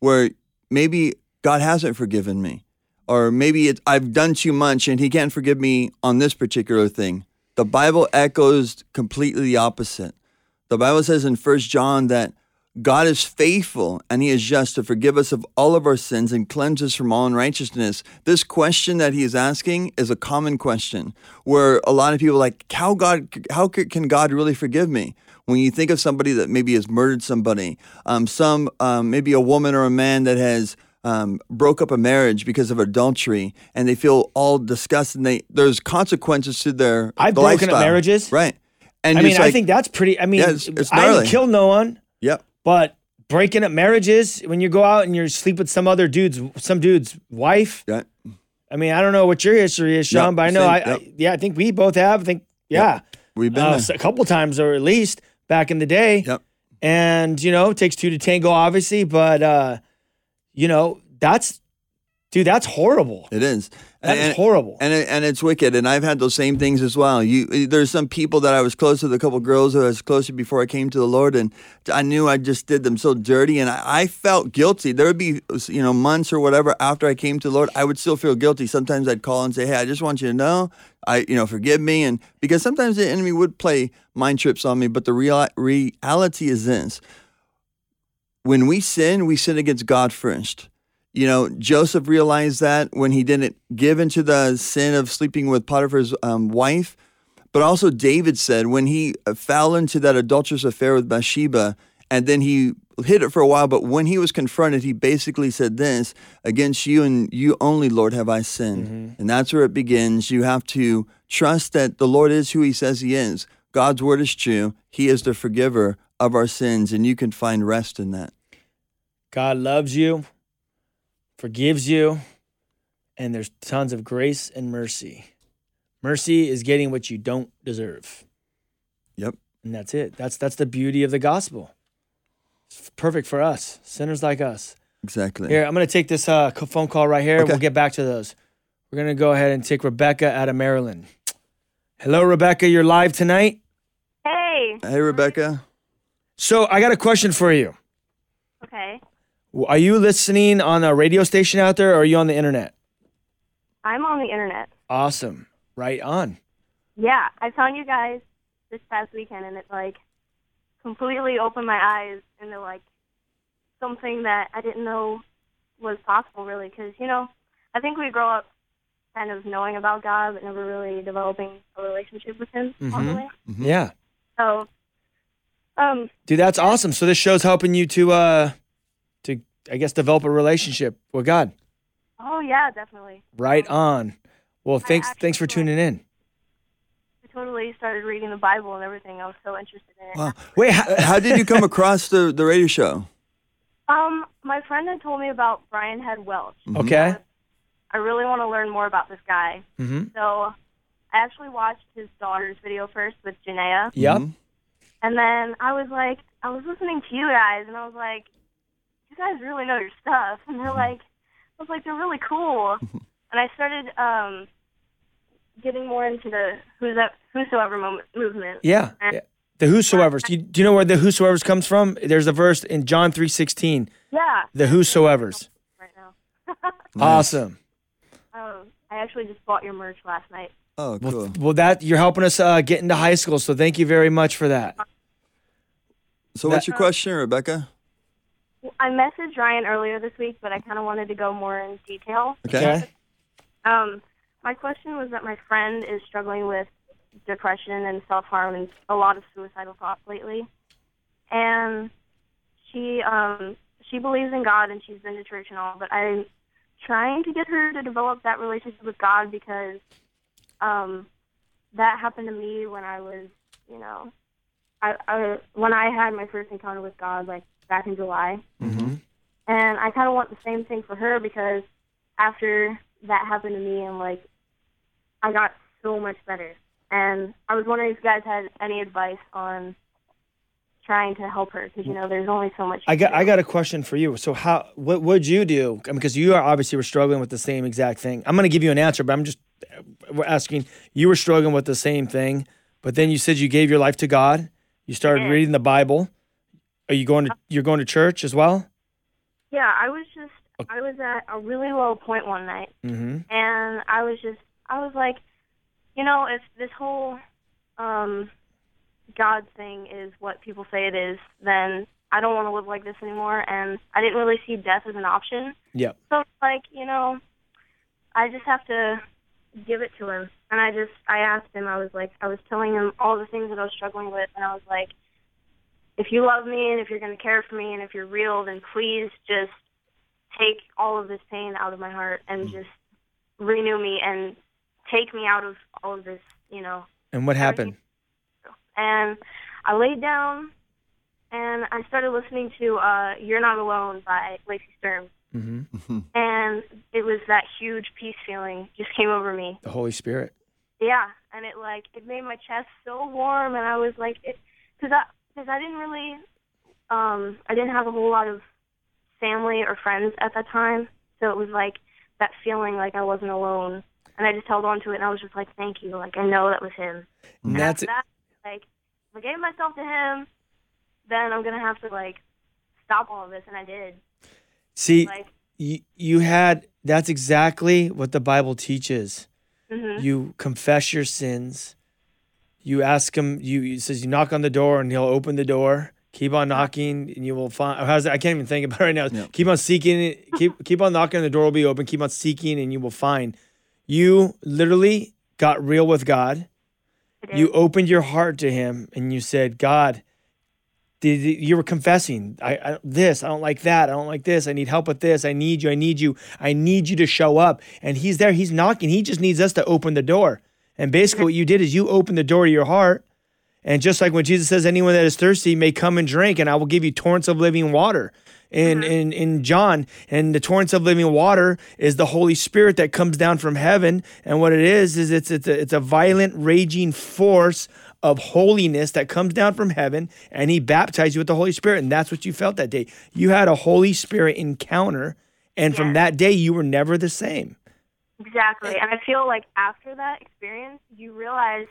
S3: where maybe God hasn't forgiven me. Or maybe it, I've done too much and he can't forgive me on this particular thing. The Bible echoes completely the opposite. The Bible says in 1 John that God is faithful and he is just to forgive us of all of our sins and cleanse us from all unrighteousness. This question that he is asking is a common question where a lot of people are like, how God, how can God really forgive me? When you think of somebody that maybe has murdered somebody, um, some um, maybe a woman or a man that has um, broke up a marriage because of adultery, and they feel all disgusted. And they there's consequences to their.
S2: I've broken up marriages.
S3: right? And
S2: I mean, I think that's pretty. I mean,
S3: Yeah, it's- it's
S2: I didn't kill no one,
S3: Yep.
S2: but breaking up marriages when you go out and you sleep with some other dude's some dude's wife.
S3: Yeah.
S2: I mean, I don't know what your history is, Sean,
S3: Yep,
S2: but I know
S3: same,
S2: I,
S3: yep.
S2: I yeah, I think we both have. I think yeah,
S3: We've been
S2: uh,
S3: there.
S2: a couple times or at least back in the day.
S3: Yep.
S2: And you know, it takes two to tango, obviously, but uh, you know, that's dude, that's horrible.
S3: It is.
S2: That is
S3: And-
S2: horrible.
S3: and it, and it's wicked. And I've had those same things as well. You, there's some people that I was close with, a couple girls that I was close to before I came to the Lord, and I knew I just did them so dirty, and I, I felt guilty. There would be, you know, months or whatever after I came to the Lord, I would still feel guilty. Sometimes I'd call and say, "Hey, I just want you to know, I, you know, forgive me," and because sometimes the enemy would play mind trips on me, but the real reality is this: when we sin, we sin against God first. You know, Joseph realized that when he didn't give into the sin of sleeping with Potiphar's um, wife. But also, David said when he uh, fell into that adulterous affair with Bathsheba, and then he hid it for a while. But when he was confronted, he basically said this Against you and you only, Lord, have I sinned. And that's where it begins. You have to trust that the Lord is who he says he is. God's word is true. He is the forgiver of our sins, and you can find rest in that.
S2: God loves you, forgives you, and there's tons of grace and mercy. Mercy is getting what you don't deserve.
S3: Yep.
S2: And that's it. That's that's the beauty of the gospel. It's perfect for us, sinners like us.
S3: Exactly.
S2: Here, I'm going to take this uh, phone call right here.
S3: Okay.
S2: We'll get back to those. We're going to go ahead and take Rebecca out of Maryland. Hello, Rebecca. You're live tonight.
S5: Hey.
S3: Hey, Rebecca.
S2: So I got a question for you.
S5: Okay.
S2: Are you listening on a radio station out there or are you on the internet?
S5: I'm on the internet.
S2: Awesome. Right on.
S5: Yeah, I found you guys this past weekend, and it like completely opened my eyes into like something that I didn't know was possible, really. Because you know, I think we grow up kind of knowing about God, but never really developing a relationship with Him.
S2: Mhm.
S5: ultimately.
S2: Yeah.
S5: So, um,
S2: Dude, that's awesome. So this show's helping you to uh to I guess develop a relationship with God.
S5: oh yeah, definitely.
S2: Right on. Well, thanks thanks for tuning in.
S5: I totally started reading the Bible and everything. I was so interested in it.
S3: Wow.
S2: Wait, how,
S3: How did you come across the, the radio show?
S5: Um, my friend had told me about Brian Head Welch.
S2: okay.
S5: I really want to learn more about this guy.
S2: Mhm.
S5: So I actually watched his daughter's video first with Jennea.
S2: Yep.
S3: Mhm.
S5: And then I was like, I was listening to you guys, and I was like, you guys really know your stuff. And they're like, I was like, they're really cool. and I started um, getting more into the who's that, whosoever mo- movement.
S2: Yeah. yeah. The whosoever's. Do you, do you know where the whosoever's comes from? There's a verse in John 3:16.
S5: Yeah.
S2: The whosoever's.
S5: Right now.
S2: Awesome.
S5: um, I actually just bought your merch last night.
S3: Oh,
S2: Well,
S3: cool.
S2: well, that you're helping us uh, get into high school, so thank you very much for that.
S3: So, what's your question, Rebecca?
S5: I messaged Ryan earlier this week, but I kind of wanted to go more in detail.
S3: Okay.
S5: Um, my question was that my friend is struggling with depression and self harm and a lot of suicidal thoughts lately, and she um she believes in God and she's been to church and all, but I'm trying to get her to develop that relationship with God because um, that happened to me when I was, you know, I, I when I had my first encounter with God, like back in July,
S2: Mm-hmm.
S5: and I kind of want the same thing for her because after that happened to me, and like I got so much better. And I was wondering if you guys had any advice on trying to help her because you know there's only so much.
S2: I got I got a question for you. So how what would you do? I mean, because you are obviously were struggling with the same exact thing. I'm going to give you an answer, but I'm just we're asking. You were struggling with the same thing, but then you said you gave your life to God. You started reading the Bible. Are you going to you're going to church as well?
S5: Yeah, I was just I was at a really low point one night,
S2: Mm-hmm.
S5: and I was just I was like, you know, if this whole um God thing is what people say it is, then I don't want to live like this anymore. And I didn't really see death as an option.
S2: Yep.
S5: So it's like, you know, I just have to give it to him. And I just, I asked him, I was like, I was telling him all the things that I was struggling with. And I was like, if you love me and if you're going to care for me and if you're real, then please just take all of this pain out of my heart and just renew me and take me out of all of this, you know.
S2: And what happened?
S5: And I laid down and I started listening to uh, You're Not Alone by Lacey Sturm.
S2: Mm-hmm.
S5: And it was that huge peace feeling just came over me.
S2: The Holy Spirit.
S5: Yeah, and it like it made my chest so warm, and I was like, it because I because I didn't really, um, I didn't have a whole lot of family or friends at that time, so it was like that feeling like I wasn't alone, and I just held on to it, and I was just like, thank you, like I know that was him.
S2: And
S5: And
S2: that's
S5: that, like if I gave myself to him, then I'm gonna have to like stop all of this, and I did.
S2: see
S5: Like,
S2: you, you had that's exactly what the Bible teaches.
S5: hmm
S2: You confess your sins. You ask him. You it says you knock on the door and he'll open the door. Keep on knocking and you will find. How's that? I can't even think about it right now.
S3: Yeah.
S2: Keep on seeking. Keep keep on knocking. The door will be open. Keep on seeking and you will find. You literally got real with God. You opened your heart to Him and you said, God. Did you were confessing? I, I this I don't like that. I don't like this. I need help with this. I need you. I need you. I need you to show up. And He's there. He's knocking. He just needs us to open the door. And basically, what you did is you opened the door to your heart. And just like when Jesus says, anyone that is thirsty may come and drink, and I will give you torrents of living water. In, mm-hmm. in in John, and the torrents of living water is the Holy Spirit that comes down from heaven. And what it is is it's it's a, it's a violent, raging force of holiness that comes down from heaven, and He baptized you with the Holy Spirit, and that's what you felt that day. You had a Holy Spirit encounter, and from that day, you were never the same.
S5: Exactly. And I feel like after that experience, you realize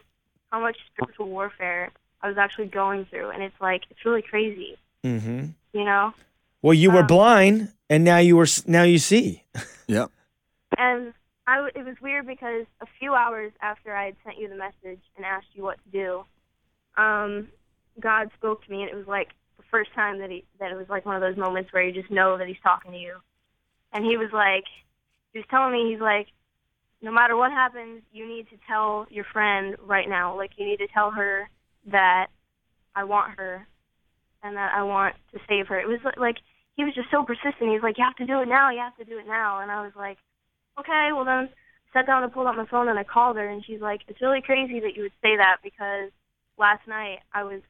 S5: how much spiritual warfare I was actually going through. And it's like, it's really crazy,
S2: Mm-hmm.
S5: you know?
S2: Well, you were
S5: Um,
S2: blind, and now you were now you see.
S3: Yep.
S5: And I, it was weird because a few hours after I had sent you the message and asked you what to do, um, God spoke to me, and it was like the first time that he that it was like one of those moments where you just know that He's talking to you. And he was like, he was telling me, he's like, no matter what happens, you need to tell your friend right now. Like you need to tell her that I want her, and that I want to save her. It was like he was just so persistent. He's like, you have to do it now. You have to do it now. And I was like okay, well then I sat down and pulled out my phone and I called her and she's like, It's really crazy that you would say that because last night I was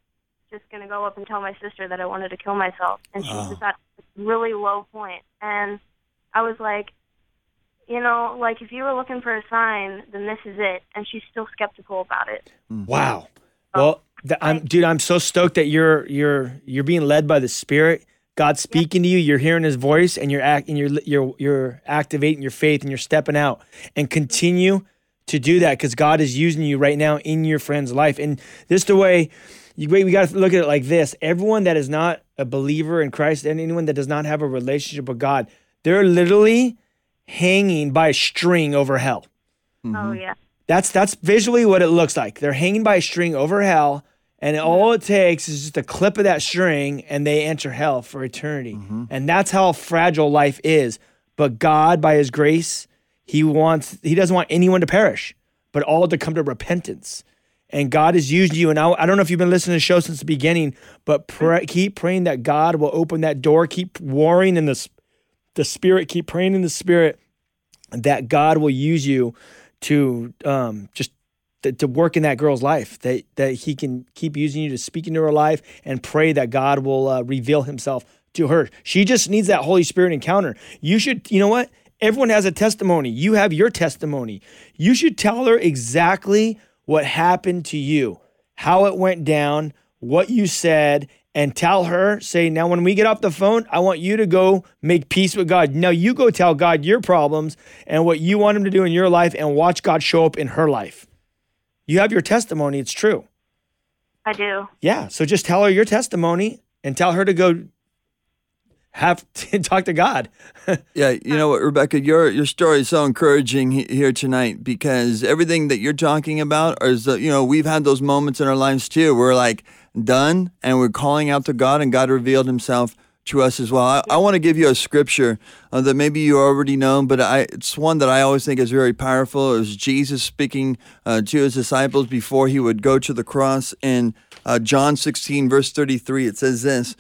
S5: just gonna go up and tell my sister that I wanted to kill myself and she was
S2: Wow.
S5: at a really low point and I was like, you know, like if you were looking for a sign, then this is it and she's still skeptical about it. Mm-hmm.
S2: Wow. Oh. Well, th- I'm, dude, I'm so stoked that you're you're you're being led by the Spirit. God's speaking to you. You're hearing His voice, and you're act, and you're you're you're activating your faith, and you're stepping out, and continue to do that because God is using you right now in your friend's life. And this the way you we got to look at it like this: everyone that is not a believer in Christ, and anyone that does not have a relationship with God, they're literally hanging by a string over hell.
S5: Oh mm-hmm. yeah.
S2: That's that's visually what it looks like. They're hanging by a string over hell, and mm-hmm. all it takes is just a clip of that string, and they enter hell for eternity. Mm-hmm. And that's how fragile life is. But God, by His grace, He wants He doesn't want anyone to perish, but all to come to repentance. And God has used you. And I, I don't know if you've been listening to the show since the beginning, but pray, keep praying that God will open that door. Keep warring in the s- the Spirit. Keep praying in the Spirit that God will use you to um, just to, work in that girl's life. That that He can keep using you to speak into her life and pray that God will uh, reveal Himself to her. She just needs that Holy Spirit encounter. You should, you know what? Everyone has a testimony. You have your testimony. You should tell her exactly what happened to you, how it went down, what you said, and tell her, say, now when we get off the phone, I want you to go make peace with God. Now you go tell God your problems and what you want him to do in your life and watch God show up in her life. You have your testimony, it's true.
S5: I do.
S2: Yeah. So just tell her your testimony and tell her to go have to talk to God.
S3: Yeah, you know what, Rebecca, your your story is so encouraging here tonight because everything that you're talking about is, uh, you know, we've had those moments in our lives too. We're like done, and we're calling out to God, and God revealed Himself to us as well. I, I want to give you a scripture uh, that maybe you already know, but I, it's one that I always think is very powerful. It was Jesus speaking uh, to His disciples before He would go to the cross in uh, John 16, verse 33. It says this.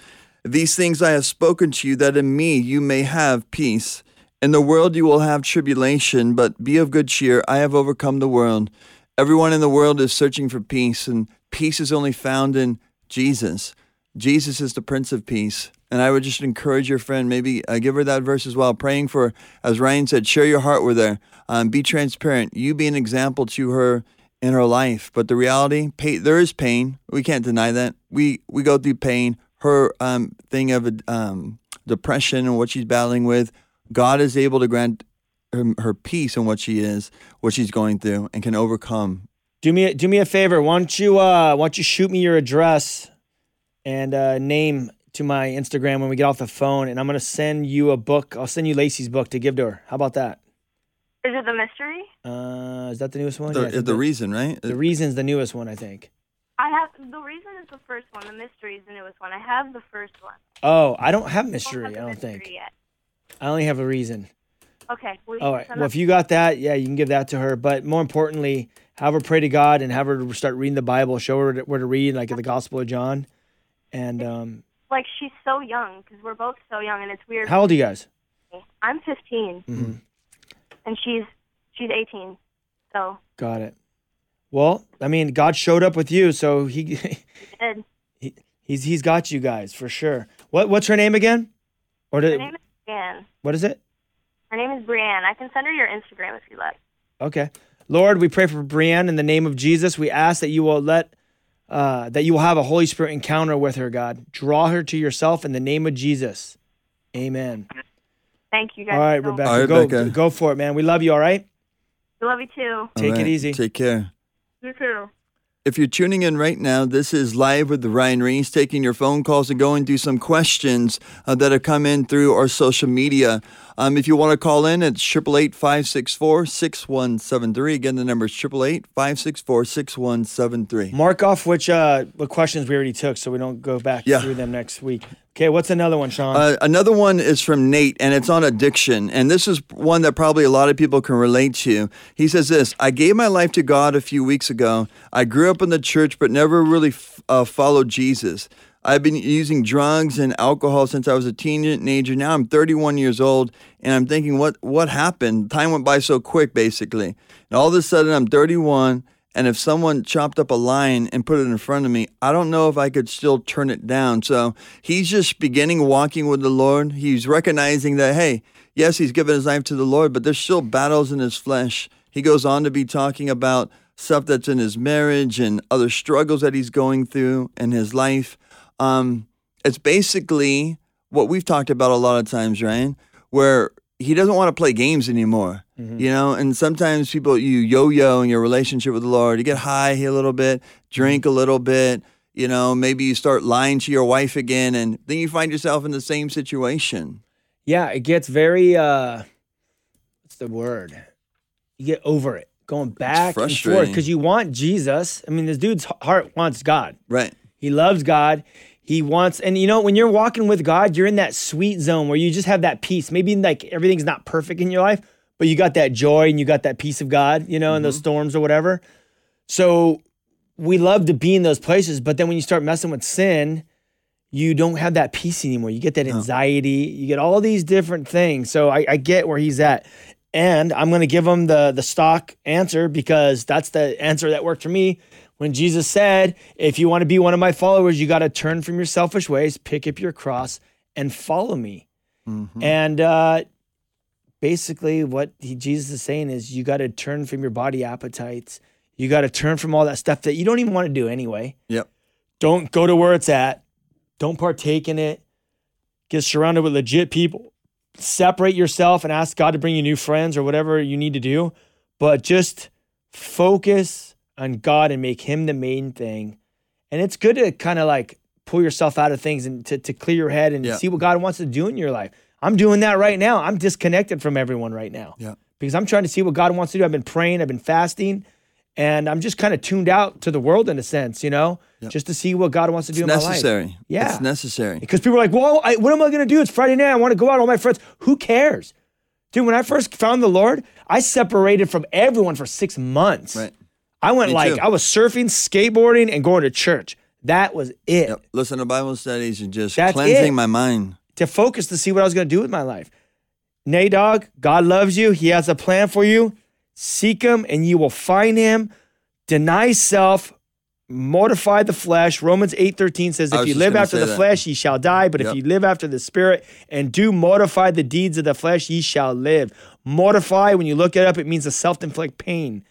S3: These things I have spoken to you, that in me you may have peace. In the world you will have tribulation, but be of good cheer. I have overcome the world. Everyone in the world is searching for peace, and peace is only found in Jesus. Jesus is the Prince of Peace. And I would just encourage your friend, maybe uh, give her that verse as well. Praying for, as Ryan said, share your heart with her. Um, be transparent. You be an example to her in her life. But the reality, there is pain. We can't deny that. We we go through pain. Her um, thing of um, depression and what she's battling with, God is able to grant her, her peace in what she is, what she's going through, and can overcome.
S2: Do me do me a favor. Why don't you uh, why don't you shoot me your address and uh, name to my Instagram when we get off the phone, and I'm gonna send you a book. I'll send you Lacey's book to give to her. How about that?
S5: Is it the mystery?
S2: Uh, is that the newest one?
S3: The,
S2: Yeah, I think
S3: the reason, right?
S2: the reason's the newest one, I think.
S5: I have the reason is the first one. The mystery is the newest one. I have the first one.
S2: Oh, I don't have
S5: I
S2: mystery.
S5: have
S2: I don't think.
S5: Yet.
S2: I only have a reason.
S5: Okay.
S2: All right. Well,
S5: that-
S2: if you got that, yeah, you can give that to her. But more importantly, have her pray to God and have her start reading the Bible. Show her where to read, like the Gospel of John. And um,
S5: like she's so young because we're both so young, and it's weird.
S2: how old are you guys?
S5: I'm 15,
S2: mm-hmm.
S5: and she's she's 18. So
S2: Got it. Well, I mean, God showed up with you, so he,
S5: good.
S2: he he's he's got you guys for sure. What what's her name again? Or
S5: Her name is Brienne.
S2: what is it?
S5: Her name is Brienne. I can send her your Instagram if you like.
S2: Okay. Lord, we pray for Brienne in the name of Jesus. We ask that you will let uh, that you will have a Holy Spirit encounter with her, God. Draw her to yourself in the name of Jesus. Amen.
S5: Thank you guys.
S2: All right,
S5: so
S2: Rebecca,
S3: All right,
S2: go
S3: Rebecca.
S2: go for it, man. We love you. All right.
S5: We Love you too.
S2: Take
S3: All
S2: it easy.
S3: Take care.
S5: You too.
S3: If you're tuning in right now, this is live with Ryan Ries, taking your phone calls and going through some questions uh, that have come in through our social media. Um, if you want to call in, it's 888-564-6173. Again, the number is 888-564-6173.
S2: Mark off which uh what questions we already took, so we don't go back
S3: Yeah.
S2: through them next week. Okay, what's another one, Sean?
S3: Uh, another one is from Nate, and it's on addiction. And this is one that probably a lot of people can relate to. He says this I gave my life to God a few weeks ago. I grew up in the church, but never really f- uh, followed Jesus. I've been using drugs and alcohol since I was a teenager. Now I'm 31 years old, and I'm thinking, what, what happened? Time went by so quick, basically. And all of a sudden, I'm 31. And if someone chopped up a line and put it in front of me, I don't know if I could still turn it down. So he's just beginning walking with the Lord. He's recognizing that, hey, yes, he's given his life to the Lord, but there's still battles in his flesh. He goes on to be talking about stuff that's in his marriage and other struggles that he's going through in his life. Um, it's basically what we've talked about a lot of times, Ryan, where he doesn't want to play games anymore. You know, and sometimes people you yo-yo in your relationship with the Lord. You get high a little bit, drink a little bit. You know, maybe you start lying to your wife again, and then you find yourself in the same situation.
S2: yeah, it gets very uh what's the word? You get over it. Going back and forth because you want Jesus. I mean, this dude's heart wants God.
S3: Right.
S2: He loves God. He wants, and you know, when you're walking with God, you're in that sweet zone where you just have that peace. Maybe like everything's not perfect in your life, but you got that joy and you got that peace of God, you know, in those mm-hmm. storms or whatever. So we love to be in those places, but then when you start messing with sin, you don't have that peace anymore. You get that anxiety, you get all these different things. So I, I get where he's at. and I'm going to give him the the stock answer because that's the answer that worked for me. When Jesus said, "If you want to be one of my followers, you got to turn from your selfish ways, pick up your cross, and follow me." And uh, basically, what he, Jesus is saying is, you got to turn from your body appetites. You got to turn from all that stuff that you don't even want to do anyway.
S3: Yep.
S2: Don't go to where it's at. Don't partake in it. Get surrounded with legit people. Separate yourself and ask God to bring you new friends or whatever you need to do. But just focus on God and make Him the main thing. And it's good to kind of like pull yourself out of things and to, to clear your head and
S3: Yeah.
S2: see what God wants to do in your life. I'm doing that right now. I'm disconnected from everyone right now
S3: Yeah.
S2: because I'm trying to see what God wants to do. I've been praying, I've been fasting, and I'm just kind of tuned out to the world in a sense, you know, just to see what God wants to do
S3: It's
S2: in my life.
S3: necessary.
S2: Yeah.
S3: It's necessary.
S2: Because people are like, well, I, what am I going to do? It's Friday night. I want to go out. All my friends. Who cares? Dude, when I first found the Lord, I separated from everyone for six months.
S3: Right.
S2: I went
S3: Me
S2: like,
S3: too.
S2: I was surfing, skateboarding, and going to church. That was it.
S3: Yep. Listen to Bible studies and just
S2: That's
S3: cleansing
S2: it.
S3: my mind.
S2: To focus to see what I was going to do with my life. Nay, dog, God loves you. He has a plan for you. Seek him and you will find him. Deny self, mortify the flesh. Romans 8:13 says, if you live after the
S3: that.
S2: flesh, ye shall die. But
S3: Yep.
S2: if you live after the spirit and do mortify the deeds of the flesh, ye shall live. Mortify, when you look it up, it means to self-inflict pain.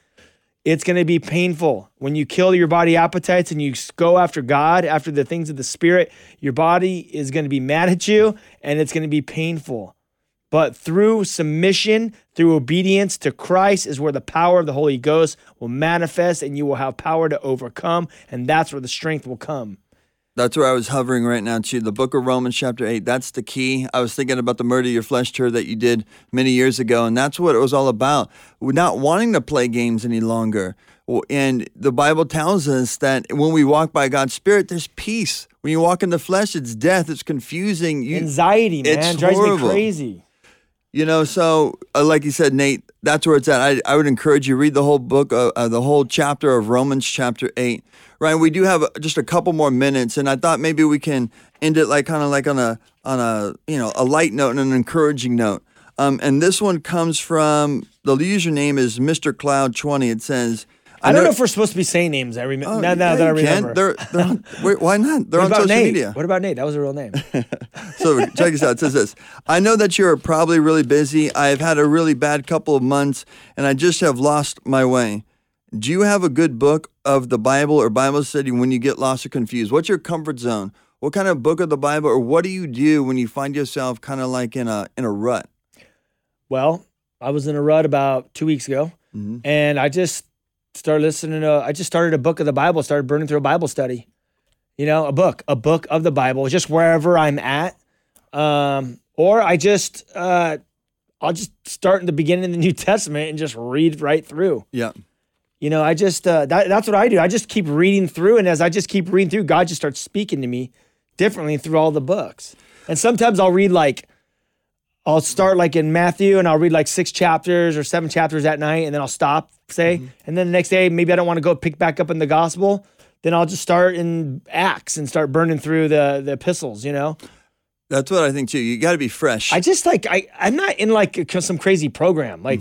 S2: It's going to be painful when you kill your body appetites and you go after God, after the things of the spirit. Your body is going to be mad at you and it's going to be painful. But through submission, through obedience to Christ, is where the power of the Holy Ghost will manifest and you will have power to overcome. And that's where the strength will come.
S3: That's where I was hovering right now, too. The book of Romans, chapter 8, that's the key. I was thinking about the Murder Your Flesh tour that you did many years ago, and that's what it was all about. We're not wanting to play games any longer. And the Bible tells us that when we walk by God's Spirit, there's peace. When you walk in the flesh, it's death, it's confusing. You,
S2: Anxiety, man, drives
S3: horrible.
S2: me crazy.
S3: You know, so uh, like you said, Nate, that's where it's at. I, I would encourage you read the whole book, uh, uh, the whole chapter of Romans, chapter eight. Ryan, we do have uh, just a couple more minutes, and I thought maybe we can end it like kind of like on a on a you know a light note and an encouraging note. Um, and this one comes from the username is Mr. Cloud twenty. It says,
S2: I don't know if we're supposed to be saying names. I remember
S3: Oh,
S2: now, now
S3: yeah,
S2: that I remember.
S3: They're, they're on, wait, why not? They're
S2: what
S3: on
S2: about
S3: social
S2: Nate?
S3: media.
S2: What about Nate? That was a real name.
S3: So check this out. It says this. I know that you're probably really busy. I've had a really bad couple of months and I just have lost my way. Do you have a good book of the Bible or Bible study when you get lost or confused? What's your comfort zone? What kind of book of the Bible or what do you do when you find yourself kind of like in a in a rut?
S2: Well, I was in a rut about two weeks ago,
S3: Mhm.
S2: and I just started listening to. I just started a book of the Bible. Started burning through a Bible study. You know, a book, a book of the Bible, just wherever I'm at. Um, or I just, uh, I'll just start in the beginning of the New Testament and just read right through.
S3: Yeah.
S2: You know, I just uh, that, that's what I do. I just keep reading through, and as I just keep reading through, God just starts speaking to me differently through all the books. And sometimes I'll read like, I'll start like in Matthew, and I'll read like six chapters or seven chapters at night, and then I'll stop, say, and then the next day maybe I don't want to go pick back up in the gospel. Then I'll just start in Acts and start burning through the the epistles. You know,
S3: That's what I think too. You got to be fresh.
S2: I just like I I'm not in like a, some crazy program. Like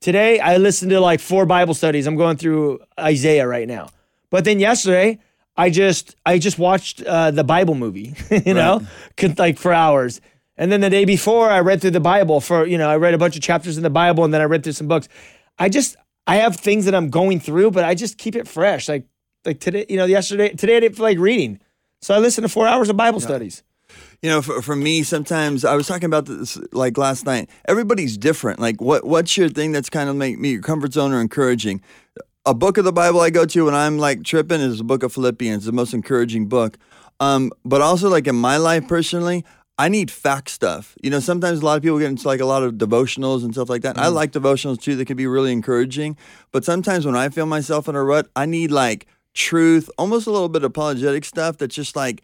S2: today, I listened to like four Bible studies. I'm going through Isaiah right now. But then yesterday, I just I just watched uh, the Bible movie. You know, like for hours. And then the day before, I read through the Bible for you know I read a bunch of chapters in the Bible, and then I read through some books. I just I have things that I'm going through, but I just keep it fresh. Like like today, you know, yesterday today I didn't feel like reading, so I listened to four hours of Bible studies.
S3: You know, for, for me, sometimes I was talking about this like last night. Everybody's different. Like, what what's your thing that's kind of make me your comfort zone or encouraging? A book of the Bible I go to when I'm like tripping is the book of Philippians, the most encouraging book. Um, but also, like in my life personally, I need fact stuff. You know, sometimes a lot of people get into like a lot of devotionals and stuff like that. I like devotionals too; that can be really encouraging. But sometimes when I feel myself in a rut, I need like truth, almost a little bit of apologetic stuff that's just like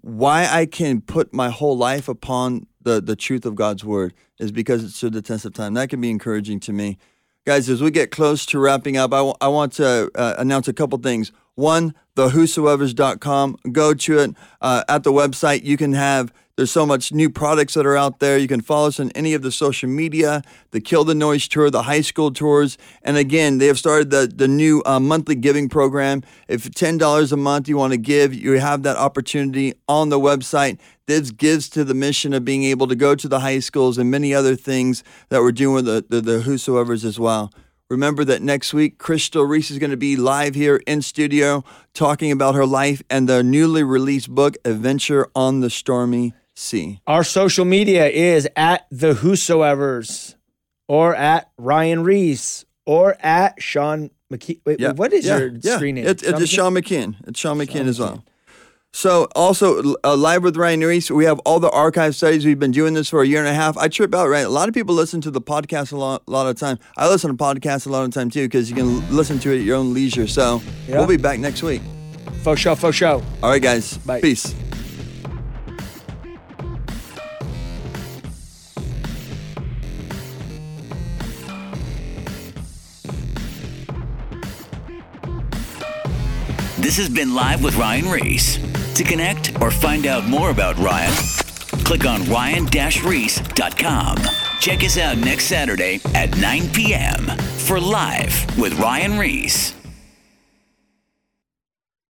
S3: why I can put my whole life upon the, the truth of God's word is because it stood the test of time. That can be encouraging to me. Guys, as we get close to wrapping up, I I want to uh, announce a couple things. One thewhosoevers.com. Go to it uh, at the website. You can have there's so much new products that are out there. You can follow us on any of the social media, the Kill the Noise tour, the high school tours, and again, they have started the the new uh, monthly giving program. If ten dollars a month you want to give, you have that opportunity on the website. This gives to the mission of being able to go to the high schools and many other things that we're doing with the, the, the whosoever's as well. Remember that next week, Crystal Ries is going to be live here in studio talking about her life and the newly released book, Adventure on the Stormy Sea.
S2: Our social media is at the Whosoevers or at Ryan Ries or at Sean McKee. Wait,
S3: Yeah.
S2: what is
S3: yeah.
S2: your
S3: yeah.
S2: screen name?
S3: It's, it's Sean McKeon. It's Sean McKeon
S2: Sean
S3: as well. So also uh, live with Ryan Ries, we have all the archive studies. We've been doing this for a year and a half. I trip out, right? A lot of people listen to the podcast a lot, a lot of time. I listen to podcasts a lot of time too because you can l- listen to it at your own leisure. So
S2: Yeah.
S3: we'll be back next week.
S2: Faux show, faux show.
S3: All right, guys.
S2: Bye.
S3: Peace.
S1: This has been Live with Ryan Ries. To connect or find out more about Ryan, click on ryan-reese.com. Check us out next Saturday at 9 p.m. for Live with Ryan Ries.